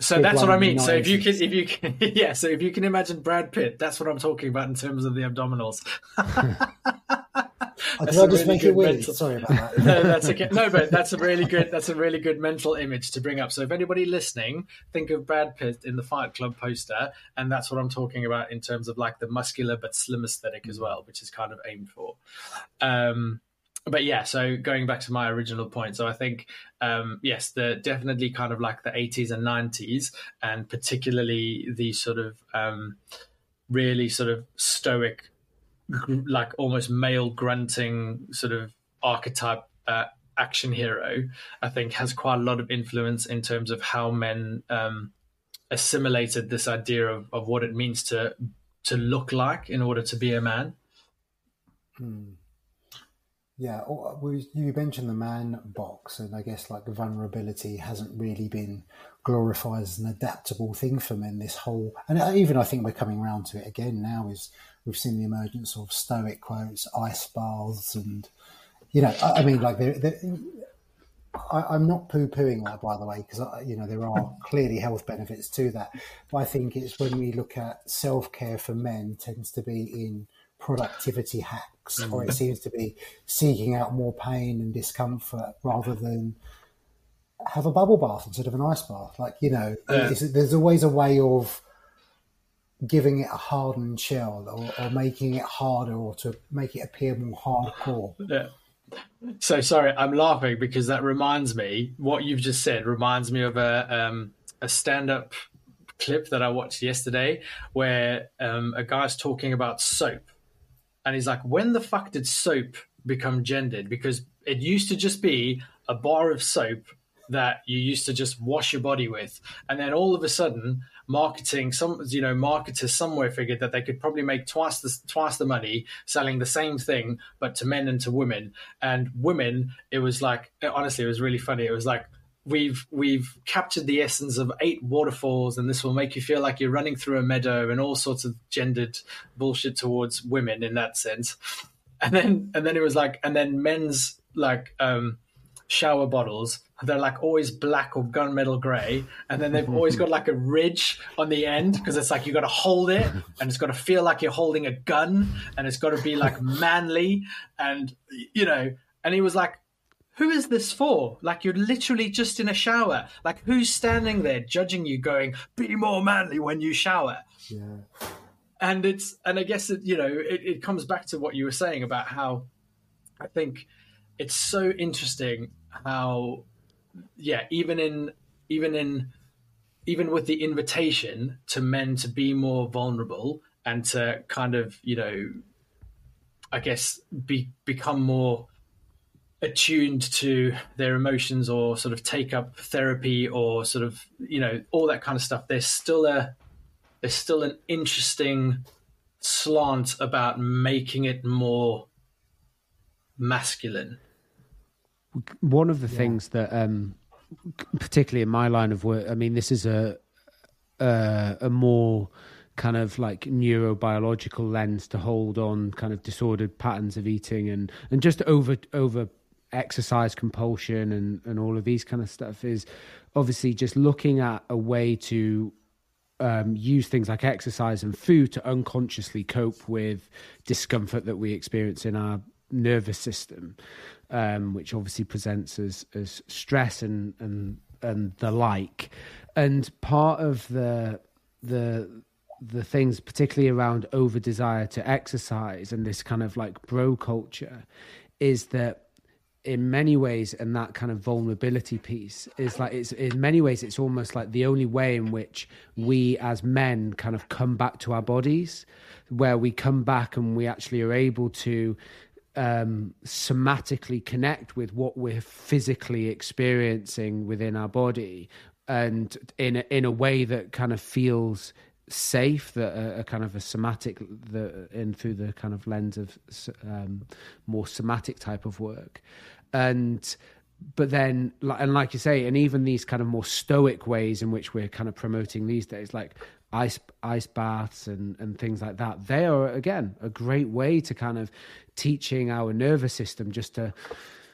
So that's what I mean. So if you can, if you can, *laughs* yeah. So if you can imagine Brad Pitt, that's what I'm talking about in terms of the abdominals. Did *laughs* I just really make it weird? Mental... Sorry about that. *laughs* no, that's okay. No, but that's a really good. That's a really good mental image to bring up. So if anybody listening, think of Brad Pitt in the Fight Club poster, and that's what I'm talking about in terms of like the muscular but slim aesthetic as well, which is kind of aimed for. Um, but yeah, so going back to my original point, so I think um, yes, the definitely kind of like the 80s and 90s, and particularly the sort of um, really sort of stoic, like almost male grunting sort of archetype uh, action hero. I think has quite a lot of influence in terms of how men um, assimilated this idea of, of what it means to to look like in order to be a man. Hmm. Yeah, oh, uh, you mentioned the man box, and I guess like vulnerability hasn't really been glorified as an adaptable thing for men. This whole, and uh, even I think we're coming around to it again now. Is we've seen the emergence of stoic quotes, ice baths, and you know, I, I mean, like they're, they're, I, am not poo pooing that, by the way, because you know there are *laughs* clearly health benefits to that. But I think it's when we look at self care for men tends to be in productivity hacks, mm. or it seems to be seeking out more pain and discomfort rather than have a bubble bath instead of an ice bath. Like you know, yeah. there's always a way of giving it a hardened shell, or, or, making it harder, or to make it appear more hardcore. Yeah. So sorry, I'm laughing because that reminds me. What you've just said reminds me of a um, a stand up clip that I watched yesterday where um, a guy's talking about soap and he's like, when the fuck did soap become gendered? Because it used to just be a bar of soap that you used to just wash your body with, and then all of a sudden, marketing some you know marketers somewhere figured that they could probably make twice the twice the money selling the same thing but to men and to women. And women it was like honestly it was really funny. It was like we've we've captured the essence of eight waterfalls and this will make you feel like you're running through a meadow and all sorts of gendered bullshit towards women in that sense. And then and then it was like and then men's like um shower bottles they're like always black or gunmetal gray and then they've always got like a ridge on the end because it's like you got to hold it and it's got to feel like you're holding a gun and it's got to be like manly and you know and he was like who is this for? Like you're literally just in a shower. Like who's standing there judging you, going, "Be more manly when you shower." Yeah. And it's and I guess it, you know it, it comes back to what you were saying about how I think it's so interesting how yeah even in even in even with the invitation to men to be more vulnerable and to kind of you know I guess be become more attuned to their emotions or sort of take up therapy or sort of you know all that kind of stuff there's still a there's still an interesting slant about making it more masculine one of the yeah. things that um particularly in my line of work i mean this is a a, a more kind of like neurobiological lens to hold on kind of disordered patterns of eating and and just over over exercise compulsion and, and all of these kind of stuff is obviously just looking at a way to um, use things like exercise and food to unconsciously cope with discomfort that we experience in our nervous system, um, which obviously presents as, as stress and, and and the like. And part of the the the things, particularly around over desire to exercise and this kind of like bro culture, is that in many ways and that kind of vulnerability piece is like it's in many ways it's almost like the only way in which we as men kind of come back to our bodies where we come back and we actually are able to um, somatically connect with what we're physically experiencing within our body and in a, in a way that kind of feels safe that are, kind of a somatic the in through the kind of lens of um, more somatic type of work. And but then and like you say and even these kind of more stoic ways in which we're kind of promoting these days like ice ice baths and and things like that they are again a great way to kind of teaching our nervous system just to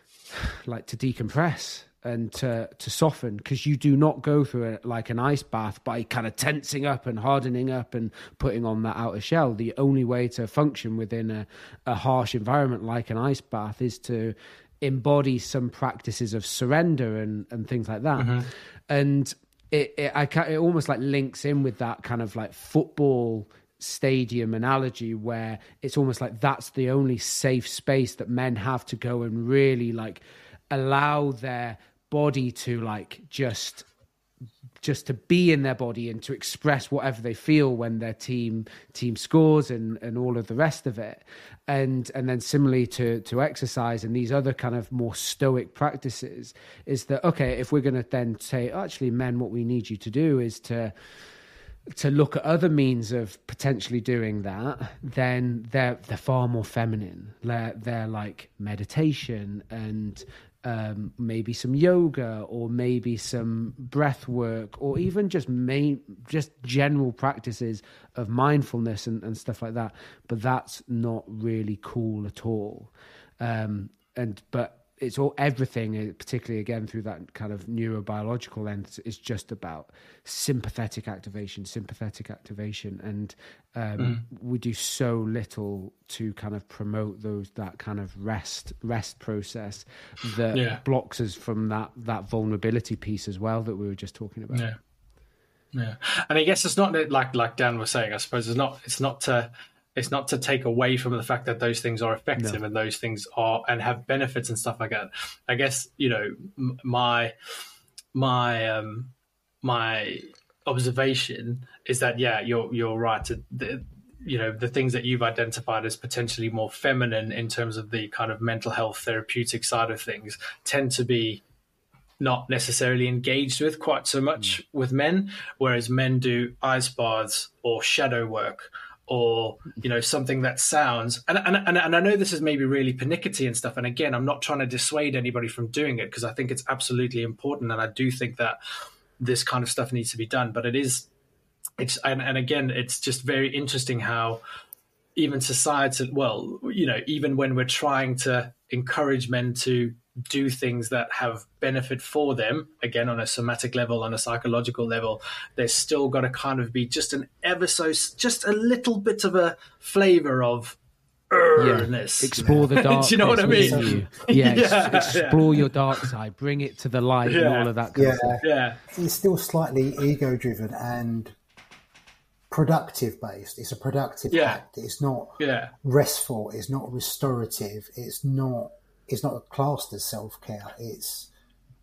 *sighs* like to decompress and to to soften because you do not go through it like an ice bath by kind of tensing up and hardening up and putting on that outer shell. The only way to function within a, a harsh environment like an ice bath is to embody some practices of surrender and and things like that. Mm-hmm. And it it, I, it almost like links in with that kind of like football stadium analogy where it's almost like that's the only safe space that men have to go and really like allow their body to like just just to be in their body and to express whatever they feel when their team team scores and and all of the rest of it and and then similarly to to exercise and these other kind of more stoic practices is that okay if we're going to then say actually men what we need you to do is to to look at other means of potentially doing that, then they're they're far more feminine. They're they're like meditation and um, maybe some yoga or maybe some breath work or even just main just general practices of mindfulness and, and stuff like that. But that's not really cool at all. Um, and but it's all everything, uh, particularly again through that kind of neurobiological lens, is just about sympathetic activation, sympathetic activation, and um, mm. we do so little to kind of promote those that kind of rest rest process that yeah. blocks us from that that vulnerability piece as well that we were just talking about. Yeah, yeah, and I guess it's not like like Dan was saying. I suppose it's not it's not to it's not to take away from the fact that those things are effective no. and those things are and have benefits and stuff like that. I guess you know my my um, my observation is that yeah, you're you're right. To, the, you know the things that you've identified as potentially more feminine in terms of the kind of mental health therapeutic side of things tend to be not necessarily engaged with quite so much mm. with men, whereas men do ice baths or shadow work or you know something that sounds and, and and I know this is maybe really pernickety and stuff and again I'm not trying to dissuade anybody from doing it because I think it's absolutely important and I do think that this kind of stuff needs to be done but it is it's and, and again it's just very interesting how even society well you know even when we're trying to encourage men to do things that have benefit for them again on a somatic level on a psychological level there's still got to kind of be just an ever so just a little bit of a flavor of yeah. explore the dark. *laughs* Do you know what I mean? You. *laughs* Yeah, yeah, explore yeah. your dark side, bring it to the light, yeah. and all of that. yeah, of yeah. It's still slightly ego-driven and productive based. It's a productive act. It's not yeah. restful. It's not restorative. It's not it's not classed as self care. It's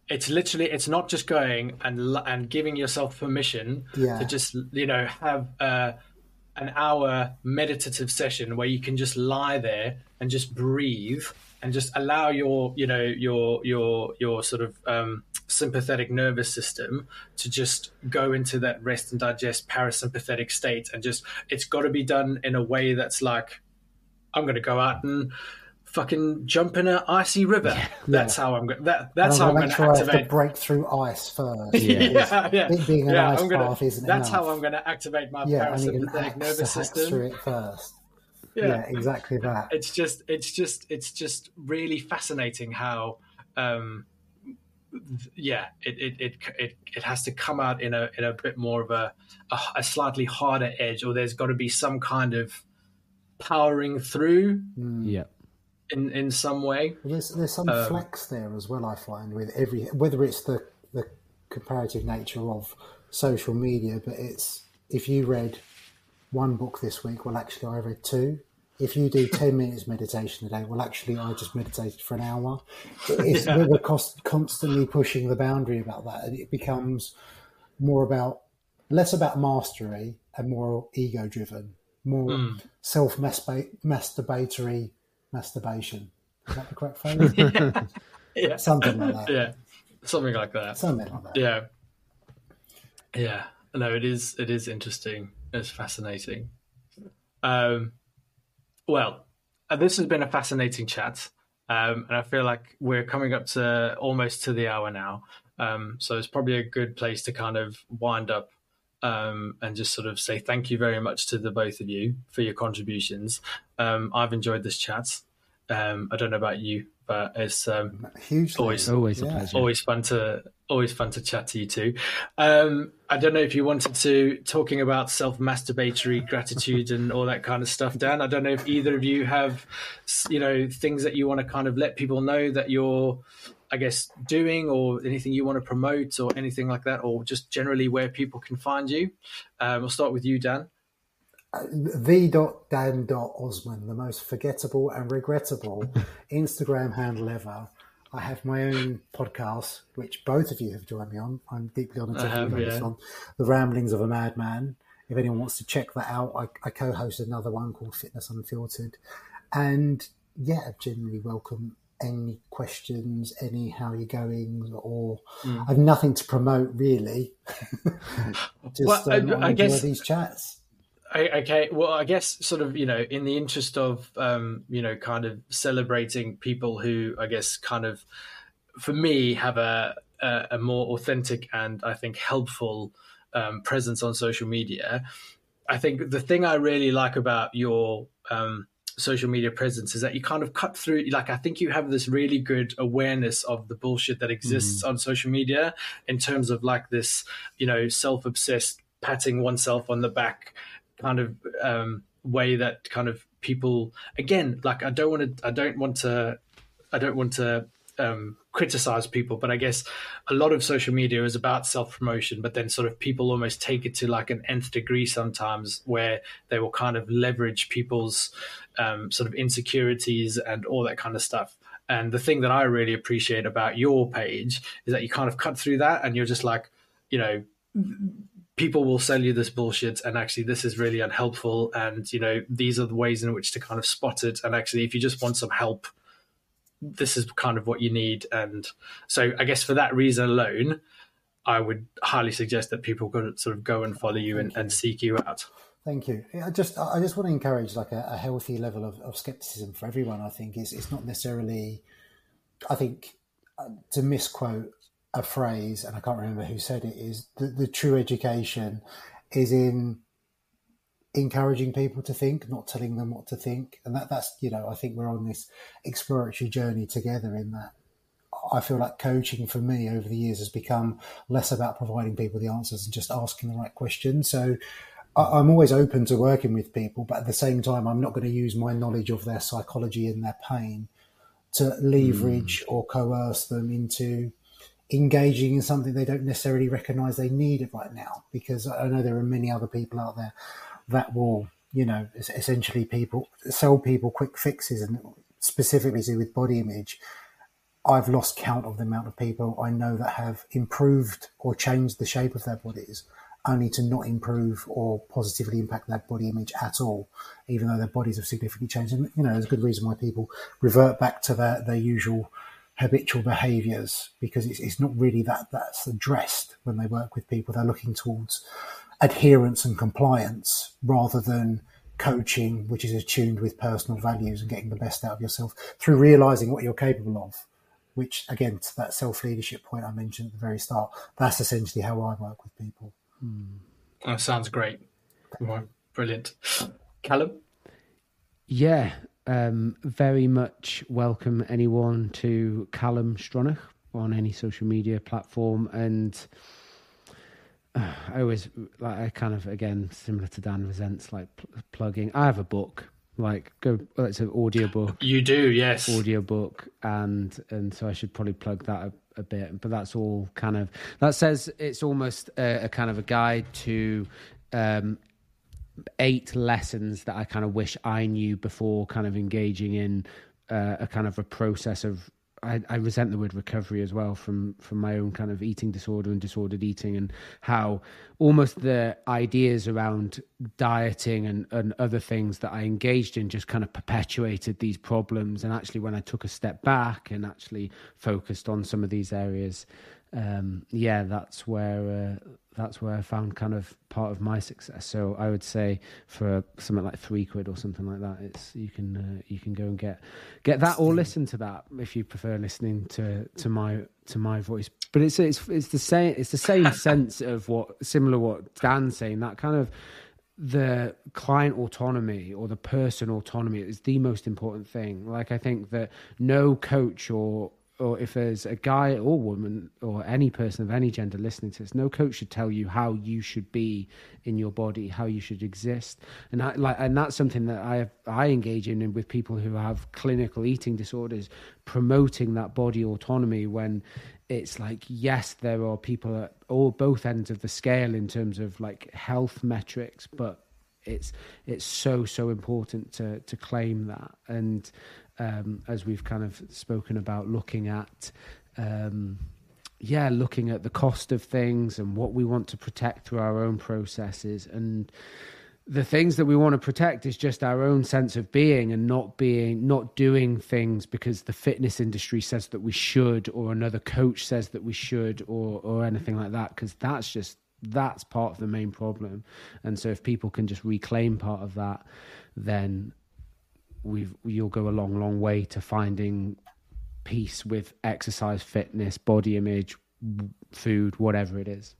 it's literally it's not just going and and giving yourself permission yeah. to just you know have uh, an hour meditative session where you can just lie there and just breathe and just allow your you know your your your sort of um, sympathetic nervous system to just go into that rest and digest parasympathetic state and just it's got to be done in a way that's like i'm going to go out and fucking jump in an icy river. Yeah. *laughs* That's how I'm going. That that's how I'm going to sure activate. break through ice first. *laughs* yeah, yeah. yeah. being an yeah, ice gonna, bath isn't That's enough. how I'm going to activate my yeah, parasympathetic nervous system. through it first. Yeah. yeah. exactly that. It's just, it's just, it's just really fascinating how, um, yeah, it, it it it it has to come out in a in a bit more of a a, a slightly harder edge, or there's got to be some kind of powering through. Mm. Yeah in in some way. There's there's some um, flex there as well. I find with every whether it's the the comparative nature of social media, but it's if you read one book this week, well, actually, I read two. If you do *laughs* ten minutes meditation a day, well, actually, I just meditated for an hour. It's, yeah. We're cost, constantly pushing the boundary about that, and it becomes more about less about mastery and more ego driven, more mm. self masturbatory masturbation. Is that the correct *laughs* phrase? yeah. yeah. Something like that. Yeah. Something like that. Something like that. Yeah. Yeah. No, it is it is interesting. It's fascinating. Um, well, uh, this has been a fascinating chat, um, and I feel like we're coming up to almost to the hour now. Um, so it's probably a good place to kind of wind up um, and just sort of say thank you very much to the both of you for your contributions. Um, I've enjoyed this chat. Um, I don't know about you, but it's um, hugely always always a pleasure. always fun to always fun to chat to you too. Um, I don't know if you wanted to talking about self masturbatory gratitude and all that kind of stuff, Dan. I don't know if either of you have you know things that you want to kind of let people know that you're I guess, doing or anything you want to promote or anything like that, or just generally where people can find you? Um, we'll start with you, Dan. Uh, the.dan.osman, the most forgettable and regrettable *laughs* Instagram handle ever. I have my own podcast, which both of you have joined me on. I'm deeply honoured to have you yeah. on The Ramblings of a Madman. If anyone wants to check that out, I, I co host another one called Fitness Unfiltered. And yeah, genuinely welcome any questions, any how you're going, or mm. I've nothing to promote really. *laughs* Just well, um, I, I guess these chats. Okay, well, I guess sort of you know, in the interest of um, you know, kind of celebrating people who I guess kind of, for me, have a a, a more authentic and I think helpful um, presence on social media. I think the thing I really like about your um, social media presence is that you kind of cut through like i think you have this really good awareness of the bullshit that exists mm. on social media in terms of like this you know self-obsessed patting oneself on the back kind of um, way that kind of people again like i don't want to i don't want to i don't want to um, criticize people, but I guess a lot of social media is about self promotion. But then, sort of, people almost take it to like an nth degree sometimes, where they will kind of leverage people's um, sort of insecurities and all that kind of stuff. And the thing that I really appreciate about your page is that you kind of cut through that, and you're just like, you know, people will sell you this bullshit and actually this is really unhelpful and you know these are the ways in which to kind of spot it and actually if you just want some help this is kind of what you need. And so I guess for that reason alone, I would highly suggest that people could sort of go and follow you and, and, seek you out. Thank you. I just I just want to encourage like a, a healthy level of, of, skepticism for everyone. I think is it's not necessarily. I think uh, to misquote a phrase, and I can't remember who said it, is the, the true education is in encouraging people to think, not telling them what to think. And that, that's, you know, I think we're on this exploratory journey together in that. I feel like coaching for me over the years has become less about providing people the answers and just asking the right questions. So I'm always open to working with people, but at the same time, I'm not going to use my knowledge of their psychology and their pain to leverage mm. or coerce them into engaging in something they don't necessarily recognize they need it right now. Because I know there are many other people out there that will, you know, essentially people sell people quick fixes and specifically to with body image. I've lost count of the amount of people I know that have improved or changed the shape of their bodies only to not improve or positively impact their body image at all, even though their bodies have significantly changed. And, you know, there's a good reason why people revert back to their, their usual habitual behaviors because it's, it's not really that that's addressed when they work with people. They're looking towards adherence and compliance rather than coaching, which is attuned with personal values and getting the best out of yourself through realizing what you're capable of. Which, again, to that self leadership point I mentioned at the very start, that's essentially how I work with people. Hmm. That sounds great. Brilliant. Calum? Yeah, um, very much welcome anyone to Calum Stronach on any social media platform. And *sighs* I always like I kind of again similar to Dan resents like pl- plugging. I have a book like go well, it's an audio book. You do, yes, audio book, and and so I should probably plug that a, a bit. But that's all kind of that says it's almost a, a kind of a guide to. Um, eight lessons that I kind of wish I knew before kind of engaging in uh, a kind of a process of I, I, resent the word recovery as well from from my own kind of eating disorder and disordered eating and how almost the ideas around dieting and, and other things that I engaged in just kind of perpetuated these problems. And actually when I took a step back and actually focused on some of these areas um, yeah, that's where uh, that's where I found kind of part of my success. So I would say for something like three quid or something like that, it's you can uh, you can go and get get that or listen to that if you prefer listening to to my to my voice. But it's it's it's the same it's the same *laughs* sense of what similar what Dan's saying that kind of the client autonomy or the person autonomy is the most important thing. Like I think that no coach or or if there's a guy or woman or any person of any gender listening to this, no coach should tell you how you should be in your body, how you should exist, and I, like, and that's something that I I engage in with people who have clinical eating disorders, promoting that body autonomy when it's like yes, there are people at all both ends of the scale in terms of like health metrics, but it's it's so so important to to claim that. And um, as we've kind of spoken about, looking at. Um, yeah, looking at the cost of things and what we want to protect through our own processes. And the things that we want to protect is just our own sense of being and not being, not doing things because the fitness industry says that we should, or another coach says that we should, or, or anything like that. Because that's just, that's part of the main problem. And so if people can just reclaim part of that, then we've you'll go a long, long way to finding peace with exercise, fitness, body image, food, whatever it is.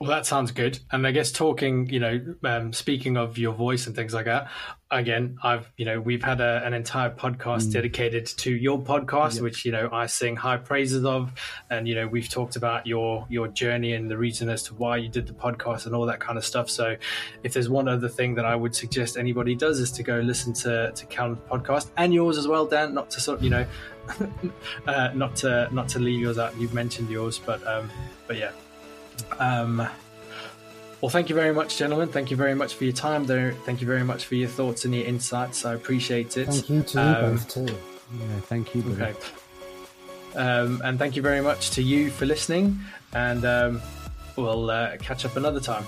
Well, that sounds good. And I guess talking, you know, um, speaking of your voice and things like that, again, I've, you know, we've had a, an entire podcast mm. dedicated to your podcast, yep. which, you know, I sing high praises of. And, you know, we've talked about your, your journey and the reason as to why you did the podcast and all that kind of stuff. So if there's one other thing that I would suggest anybody does is to go listen to, to Calum's podcast and yours as well, Dan, not to sort of, you know, *laughs* uh, not to, not to leave yours out. You've mentioned yours, but, um, but yeah, um, well, thank you very much, gentlemen. Thank you very much for your time. There, thank you very much for your thoughts and your insights. I appreciate it. Thank you to um, you both too. Yeah, thank you. Okay. Um, and thank you very much to you for listening. And um, we'll uh, catch up another time.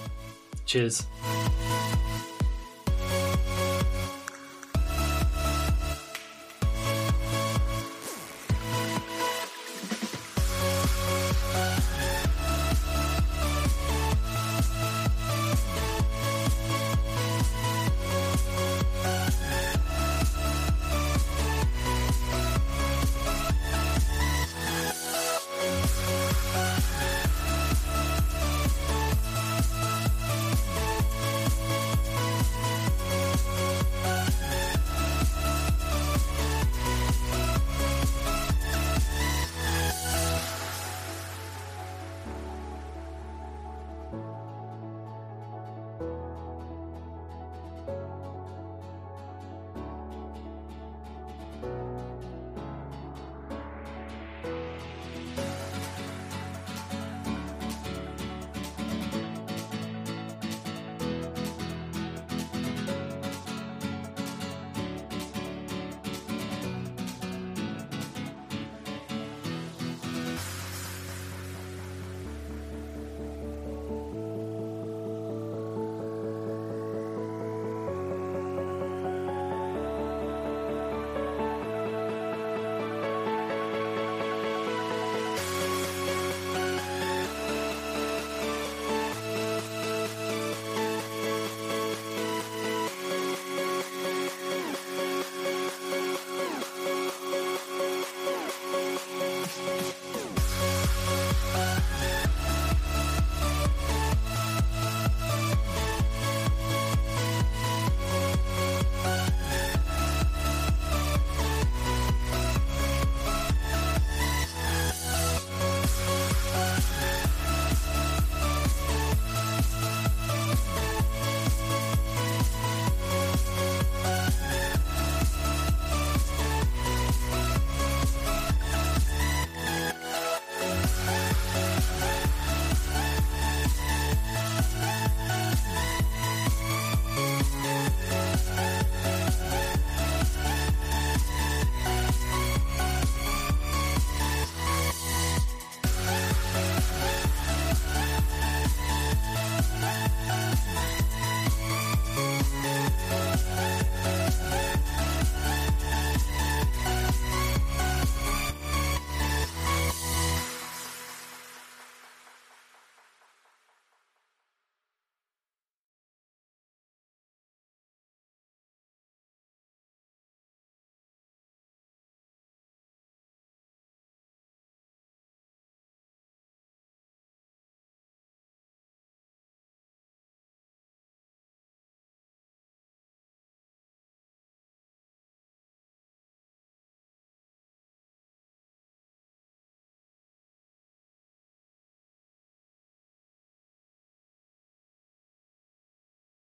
Cheers.